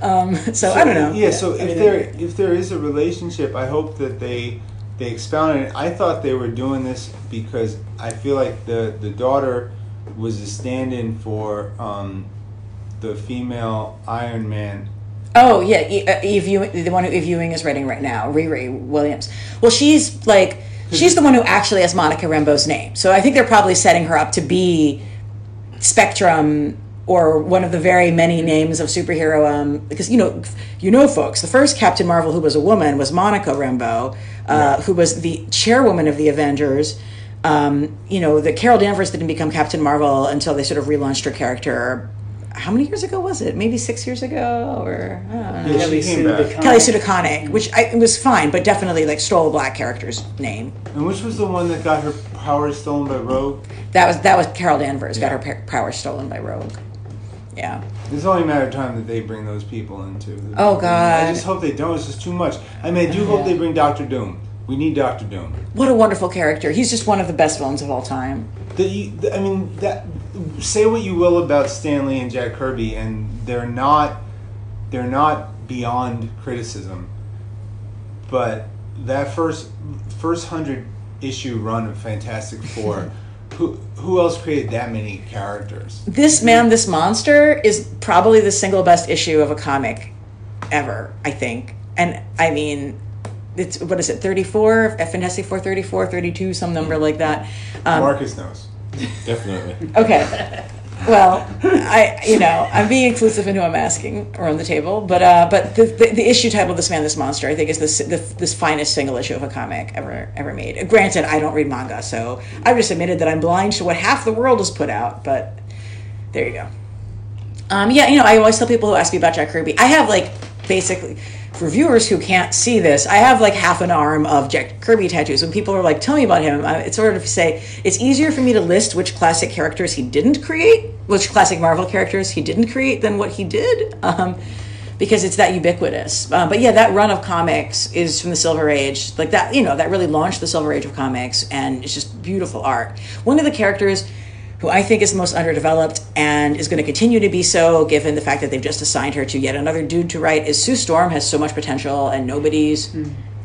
Um, so, I don't know. Yeah. So I if mean, there if there is a relationship, I hope that they they expound on it. I thought they were doing this because I feel like the the daughter was a stand-in for um, the female Iron Man. Oh yeah, uh, Eve Ewing, the one who Eve Ewing is writing right now, Riri Williams. Well, she's like she's the one who actually has Monica Rambeau's name. So I think they're probably setting her up to be Spectrum or one of the very many names of superhero. Um, because you know, you know, folks, the first Captain Marvel who was a woman was Monica Rambeau, uh, who was the chairwoman of the Avengers. Um, you know, the Carol Danvers didn't become Captain Marvel until they sort of relaunched her character. How many years ago was it? Maybe six years ago, or I don't know. Yeah, Kelly she came Sue back. DeConnick. Kelly Sue DeConnick, which I, it was fine, but definitely like stole a black character's name. And which was the one that got her powers stolen by Rogue? That was that was Carol Danvers got her powers stolen by Rogue. Yeah. It's only a matter of time that they bring those people into. Oh, God. I just hope they don't. It's just too much. I mean, I do hope they bring Doctor Doom. We need Doctor Doom. What a wonderful character. He's just one of the best villains of all time. The- I mean, that. Say what you will about Stan Lee and Jack Kirby, and they're not. They're not beyond criticism. But that first first hundred issue run of Fantastic Four, who who else created that many characters? This man, this monster is probably the single best issue of a comic ever, I think. And I mean, it's what is it, 34? Fantastic Four 34, 32, some number like that. Um, Marcus knows. Definitely. Okay. Well, I you know I'm being exclusive in who I'm asking around the table, but uh, but the, the, the issue title "This Man, This Monster" I think is this the, this finest single issue of a comic ever ever made. Granted, I don't read manga, so I've just admitted that I'm blind to what half the world has put out. But there you go. Um, yeah, you know, I always tell people who ask me about Jack Kirby, I have like basically for viewers who can't see this, I have like half an arm of Jack Kirby tattoos. When people are like, "Tell me about him," it's sort of say it's easier for me to list which classic characters he didn't create, which classic Marvel characters he didn't create, than what he did. Um, because it's that ubiquitous. Uh, but yeah, that run of comics is from the Silver Age, like that. You know, that really launched the Silver Age of comics, and it's just beautiful art. One of the characters who I think is the most underdeveloped and is going to continue to be so, given the fact that they've just assigned her to yet another dude to write, is Sue Storm has so much potential, and nobody's.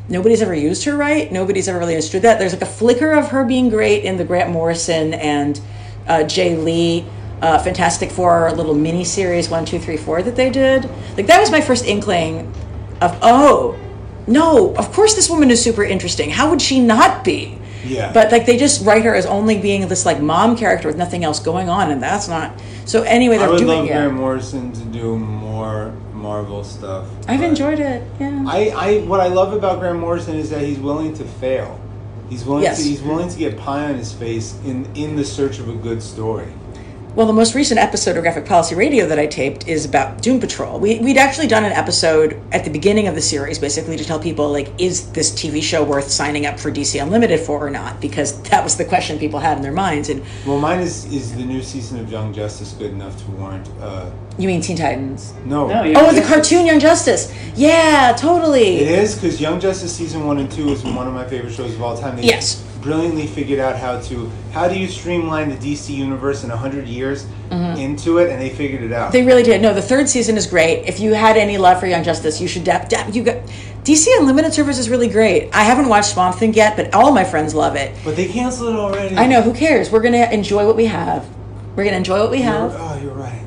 Nobody's ever used her right. Nobody's ever really understood that. There's like a flicker of her being great in the Grant Morrison and uh, Jae Lee uh, Fantastic Four little mini series one, two, three, four that they did. Like that was my first inkling of oh no, of course this woman is super interesting. How would she not be? Yeah. But like they just write her as only being this like mom character with nothing else going on, and that's not. So anyway, they're I would doing love yeah. Grant Morrison to do more Marvel stuff. I've enjoyed it. Yeah. I, I what I love about Grant Morrison is that he's willing to fail. He's willing Yes. to he's willing to get pie on his face in in the search of a good story. Well, the most recent episode of Graphic Policy Radio that I taped is about Doom Patrol. We, we'd actually done an episode at the beginning of the series, basically to tell people, like, is this TV show worth signing up for DC Unlimited for or not? Because that was the question people had in their minds. And Well, mine is is the new season of Young Justice good enough to warrant? Uh, you mean Teen Titans? no, No, you- Oh, the cartoon Young Justice. Yeah, totally. It is because Young Justice season one and two is one of my favorite shows of all time. They Yes. Brilliantly figured out how to how do you streamline the DC universe in hundred years Mm-hmm. into it, and they figured it out. They really did. No, the third season is great. If you had any love for Young Justice, you should. Def- def- you got DC Unlimited service is really great. I haven't watched Swamp Thing yet, but all my friends love it. but they canceled it already. I know. Who cares? We're gonna enjoy what we have. We're gonna enjoy what we You're, have. oh, you're right.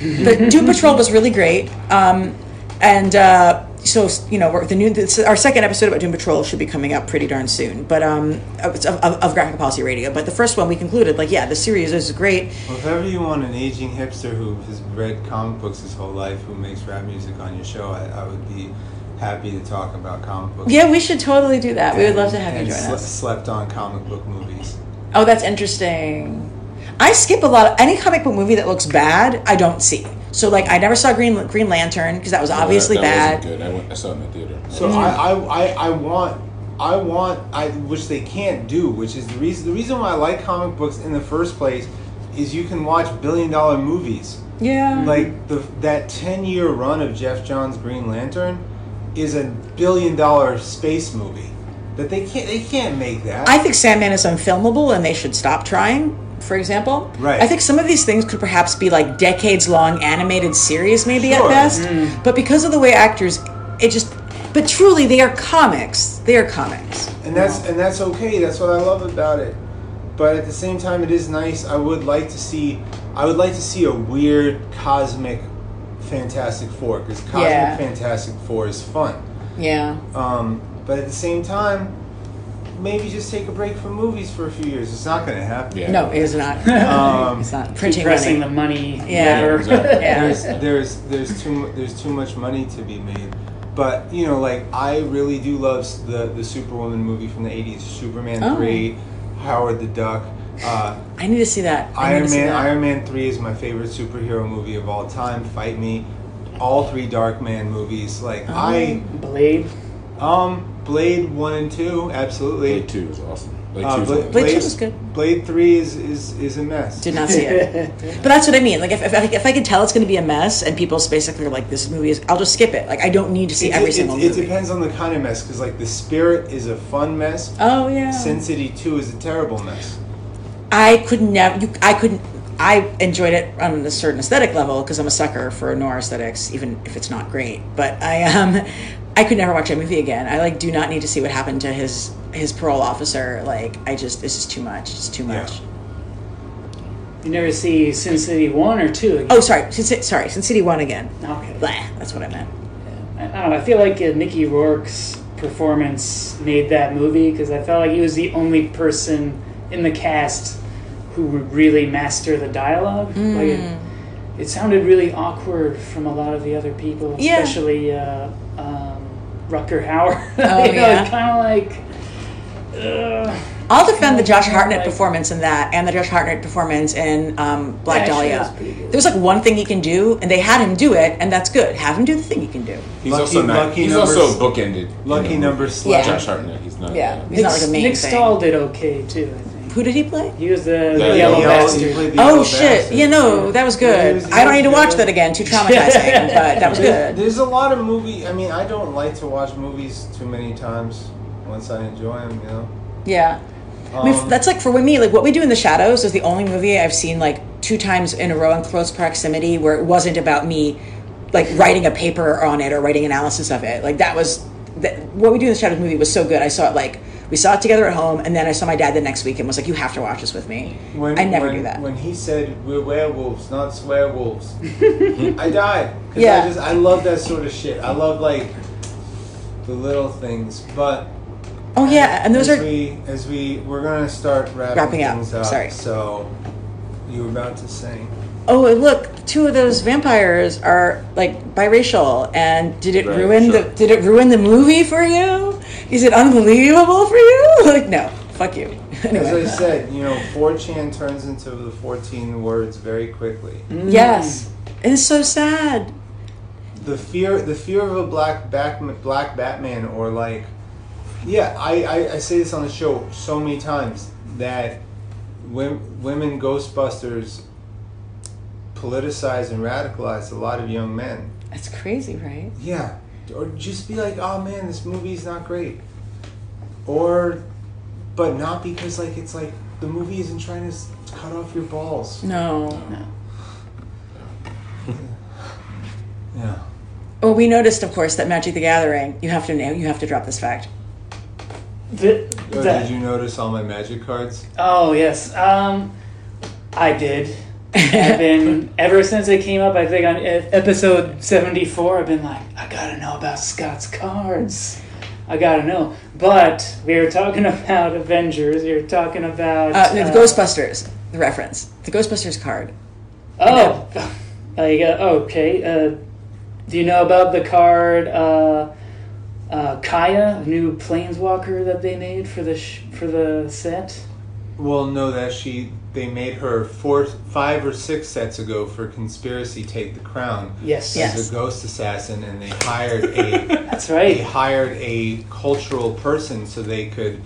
the Doom Patrol was really great, um, and uh, so you know we're, the new this, our second episode about Doom Patrol should be coming out pretty darn soon. But um, of, of, of Graphic Policy Radio. But the first one we concluded like yeah, the series is great. Well, if ever you want an aging hipster who has read comic books his whole life who makes rap music on your show, I, I would be happy to talk about comic books. Yeah, we should totally do that. We would love to have you and join sle- us. Slept on comic book movies. Oh, that's interesting. I skip a lot of any comic book movie that looks bad. I don't see. So like I never saw Green Green Lantern because that was obviously that, that bad. Wasn't good. I, went, I saw it in the theater. So mm-hmm. I, I, I, I want I want I which they can't do, which is the reason the reason why I like comic books in the first place is you can watch billion dollar movies. Yeah. Like the that ten year run of Geoff Johns Green Lantern is a billion dollar space movie. That they can't they can't make that. I think Sandman is unfilmable and they should stop trying, for example. Right. I think some of these things could perhaps be like decades long animated series, maybe Sure. at best. But because of the way actors, it just. But truly, they are comics. They are comics. and that's and that's okay. That's what I love about it. But at the same time, it is nice. I would like to see. I would like to see a weird cosmic Fantastic Four because Cosmic Yeah. Fantastic Four is fun. Yeah. Um, but at the same time, maybe just take a break from movies for a few years. It's not going to happen. Yeah. No, it is not. Um, it's not Keep printing pressing money. the money Yeah. lever. Exactly. Yeah. there's there's there's too there's too much money to be made. But you know, like I really do love the the Superwoman movie from the '80s, Superman Oh. three, Howard the Duck. Uh, I need to see that. I Iron Man that. Iron Man three is my favorite superhero movie of all time. Fight me. All three Darkman movies. Like I Blade. Um Blade one and two, absolutely. Blade Two was awesome. Blade Uh, Two Bla- was Blade two was good. Blade three is is, is a mess. Did not see it. But that's what I mean. Like, if, if, I, if I can tell it's going to be a mess, and people basically are like, "This movie is," I'll just skip it. Like, I don't need to see It- every it, single it, movie. depends on the kind of mess, because like the Spirit is a fun mess. Oh yeah. Sin City Two is a terrible mess. I could never. You, I couldn't. I enjoyed it on a certain aesthetic level because I'm a sucker for noir aesthetics, even if it's not great. But I um, I could never watch that movie again. I like do not need to see what happened to his his parole officer. Like, I just this is too much. It's too Yeah. much. You never see Sin City one or two again. Oh, sorry. Sin, sorry. Sin City one again. okay. Blah. That's what I meant. I, I don't know. I feel like uh, Mickey Rourke's performance made that movie because I felt like he was the only person in the cast who would really master the dialogue. Like it, it sounded really awkward from a lot of the other people, Yeah. especially uh, um, Rutger Hauer. Oh, you know, yeah. kind of like. Uh, I'll defend the Josh Hartnett like- performance in that, and the Josh Hartnett performance in um, Black Yeah, Dahlia. was pretty good. There was like one thing he can do, and they had him do it, and that's good. Have him do the thing he can do. He's Lucky- also not. lucky he's numbers- also bookended. in Lucky the number movie. Yeah. Josh Hartnett. He's not. Yeah. He's not like a main Nick thing. Stahl did okay too. I think Who did he play? he was the, the The yellow, yellow- bastard. he Oh yellow shit! bastard. Yeah, no, that was Yeah, good. was- I don't need to watch that again. Too traumatizing, but that was There- good. There's a lot of movie. I mean, I don't like to watch movies too many times. Once I enjoy them, you know. Yeah. I mean, Um, that's like for me, like what we do in the shadows is the only movie I've seen like two times in a row in close proximity where it wasn't about me like writing a paper on it or writing analysis of it. Like that was that, what we do in the shadows movie was so good. I saw it like we saw it together at home, and then I saw my dad the next week and was like, "You have to watch this with me." When, I never when, do that. When he said we're werewolves, not swearwolves, I died. Yeah. I just I love that sort of shit. I love like the little things, but Oh yeah, and those as are we as we we're gonna start wrapping, Wrapping up, up. sorry. So you were about to say. Oh, look, two of those vampires are like biracial, and did it Right, ruin sure. the did it ruin the movie for you? Is it unbelievable for you? Like, no, fuck you. As I said, you know, 4chan turns into the 14 words very quickly. Mm. yes, and it's so sad. The fear, the fear of a black back, black Batman, or like, yeah, I, I, I say this on the show so many times that women, women Ghostbusters politicize and radicalize a lot of young men. That's crazy, right? Yeah, or just be like, oh man, this movie's not great, or, but not because like it's like the movie isn't trying to s- cut off your balls. No, no. Yeah. Well, we noticed, of course, that Magic the Gathering. You have to know. You have to drop this fact. The, Oh, did you notice all my magic cards? oh yes, um, I did. I've been ever since it came up. I think on episode seventy four. I've been like, I gotta know about Scott's cards. I gotta know. But we were talking about Avengers. We were talking about Uh, the uh, Ghostbusters. The reference. The Ghostbusters card. Oh, like uh, okay. Uh, do you know about the card uh, uh, Kaya, a new planeswalker that they made for the sh- for the set? Well, no, that she they made her four, five or six sets ago for conspiracy take the crown Yes. Yes. as a ghost assassin, and they hired a That's right. they hired a cultural person so they could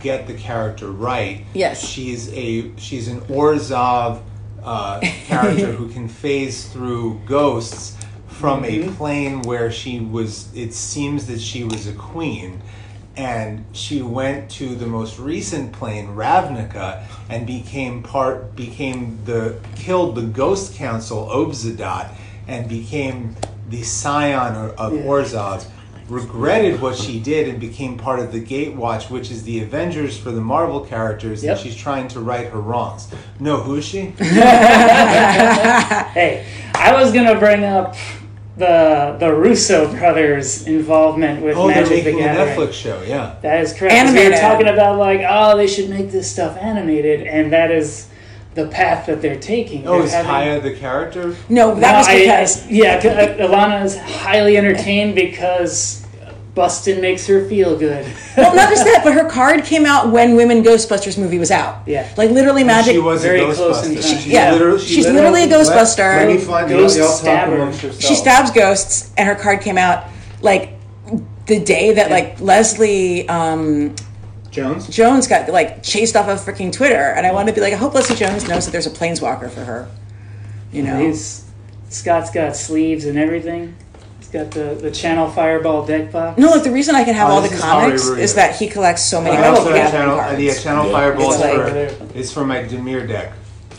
get the character right. Yes. she's a she's an Orzhov uh, character who can phase through ghosts from a plane where she was. It seems that she was a queen. And she went to the most recent plane, Ravnica, and became part became the killed the Ghost Council Obzedat, and became the scion of. Orzhov regretted what she did and became part of the Gatewatch, which is the Avengers for the Marvel characters, Yep. and she's trying to right her wrongs. No, who is she? Hey, I was gonna bring up the the Russo brothers' involvement with oh, they're Magic the making a Gathering. Netflix show. Yeah. That is correct. 'Cause We were talking about like, oh, they should make this stuff animated, and that is the path that they're taking. Oh, They're is having- Kaya the character? No, that No, was because. I- yeah, c- uh, Elana is highly entertained because Bustin makes her feel good. well, not just that, but her card came out when Women Ghostbusters movie was out. Yeah. Like literally, Magic. She was Very a close in Ghostbuster. time. She's Yeah. literally, She's literally a Ghostbuster. Let, me find Ghost y'all, y'all stabber. she stabs ghosts, and her card came out like the day that like Leslie um, Jones. Jones got like chased off of freaking Twitter, and I wanted to be like, I hope Leslie Jones knows that there's a planeswalker for her. You know. He's Scott's got sleeves and everything. He's got the, the Channel Fireball deck box. No, like the reason I can have Oh, all this the is Ari comics Rubio. is that he collects so many I Magic also the have Gathering channel, cards. yeah, channel Yeah. fireball It's is like- for, is for my Dimir deck.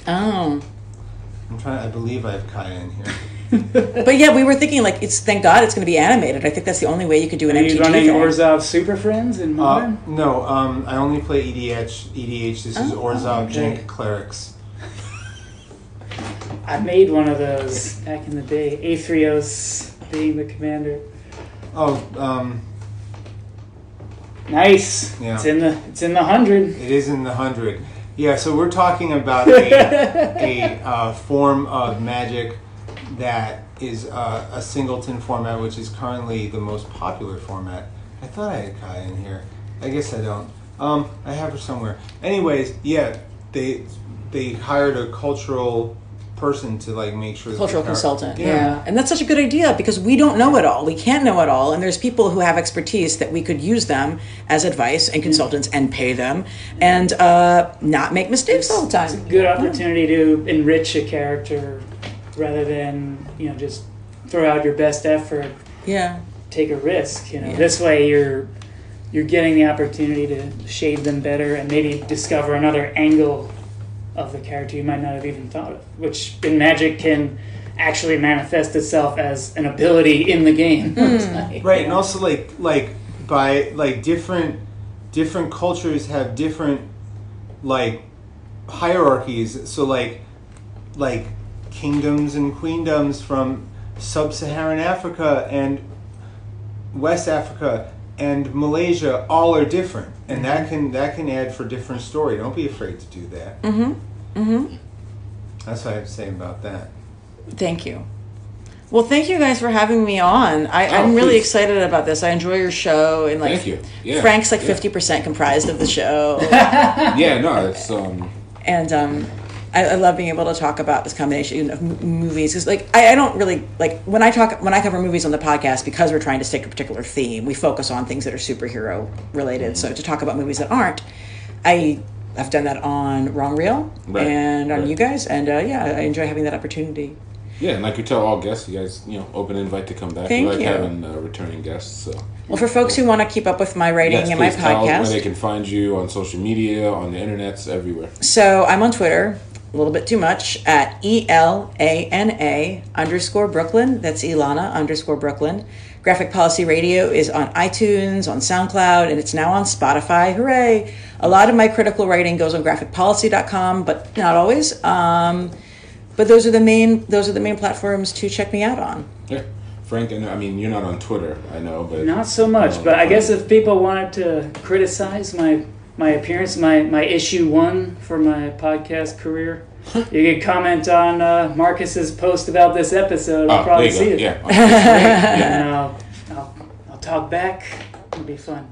Oh. I'm trying. I believe I have Kaya in here. But yeah, we were thinking like it's thank God it's going to be animated. I think that's the only way you could do an Are you MTG running thing. Orzhov Super Friends in Uh, Modern? no, um, I only play EDH. EDH. This is Oh, Orzhov okay. Jank Clerics. I made one of those back in the day. Athreos being the commander. Oh, um, Nice. Yeah. It's in the it's in the hundred. it is in the hundred. Yeah, so we're talking about a, a uh, form of magic that is uh, a singleton format, which is currently the most popular format. I thought I had Kaya in here. I guess I don't. Um, I have her somewhere. Anyways, yeah, they they hired a cultural person to like make sure the cultural char- consultant. Yeah. And that's such a good idea because we don't know it all. We can't know it all. And there's people who have expertise that we could use them as advice and consultants and pay them and uh, not make mistakes all the time. It's a good opportunity to enrich a character rather than you know just throw out your best effort, Yeah. take a risk. You know Yeah. this way you're you're getting the opportunity to shade them better and maybe discover another angle of the character you might not have even thought of, which in Magic can actually manifest itself as an ability in the game. Hmm. right and also like like by like different different cultures have different like hierarchies. So like like kingdoms and queendoms from sub-saharan africa and west africa and Malaysia all are different, and that can that can add for different story. Don't be afraid to do that. Mm-hmm. Mm-hmm. That's what I have to say about that. Thank you. Well, thank you guys for having me on. I, Oh, I'm really excited about this. I enjoy your show, and like Thank you. Yeah, Frank's like yeah. fifty percent comprised of the show, Yeah, no, it's um, and um, I, I love being able to talk about this combination of m- movies because, like, I, I don't really like when I talk when I cover movies on the podcast because we're trying to stick to a particular theme. We focus on things that are superhero related. So to talk about movies that aren't, I I've done that on Wrong Reel Right, and on right. you guys, and uh, yeah, I enjoy having that opportunity. yeah, and like we tell all guests, you guys, you know, open invite to come back. Thank we like you. having uh, returning guests. So Well, for folks who want to keep up with my writing yes, and my please tell where they can find you on social media, on the internets, everywhere. So I'm on Twitter, a little bit too much, at E L A N A underscore Brooklyn. That's Elana underscore Brooklyn. Graphic Policy Radio is on iTunes, on SoundCloud, and it's now on Spotify. Hooray! A lot of my critical writing goes on graphicpolicy.com, but not always. Um, but those are the main those are the main platforms to check me out on. Yeah, Frank, I, know, I mean, you're not on Twitter, I know, but Not so much, No, but I guess if people wanted to criticize my my appearance, my my issue one for my podcast career, you can comment on uh, Marcus's post about this episode. I'll Oh, probably see it. Yeah, yeah. And I'll, I'll, I'll talk back. It'll be fun.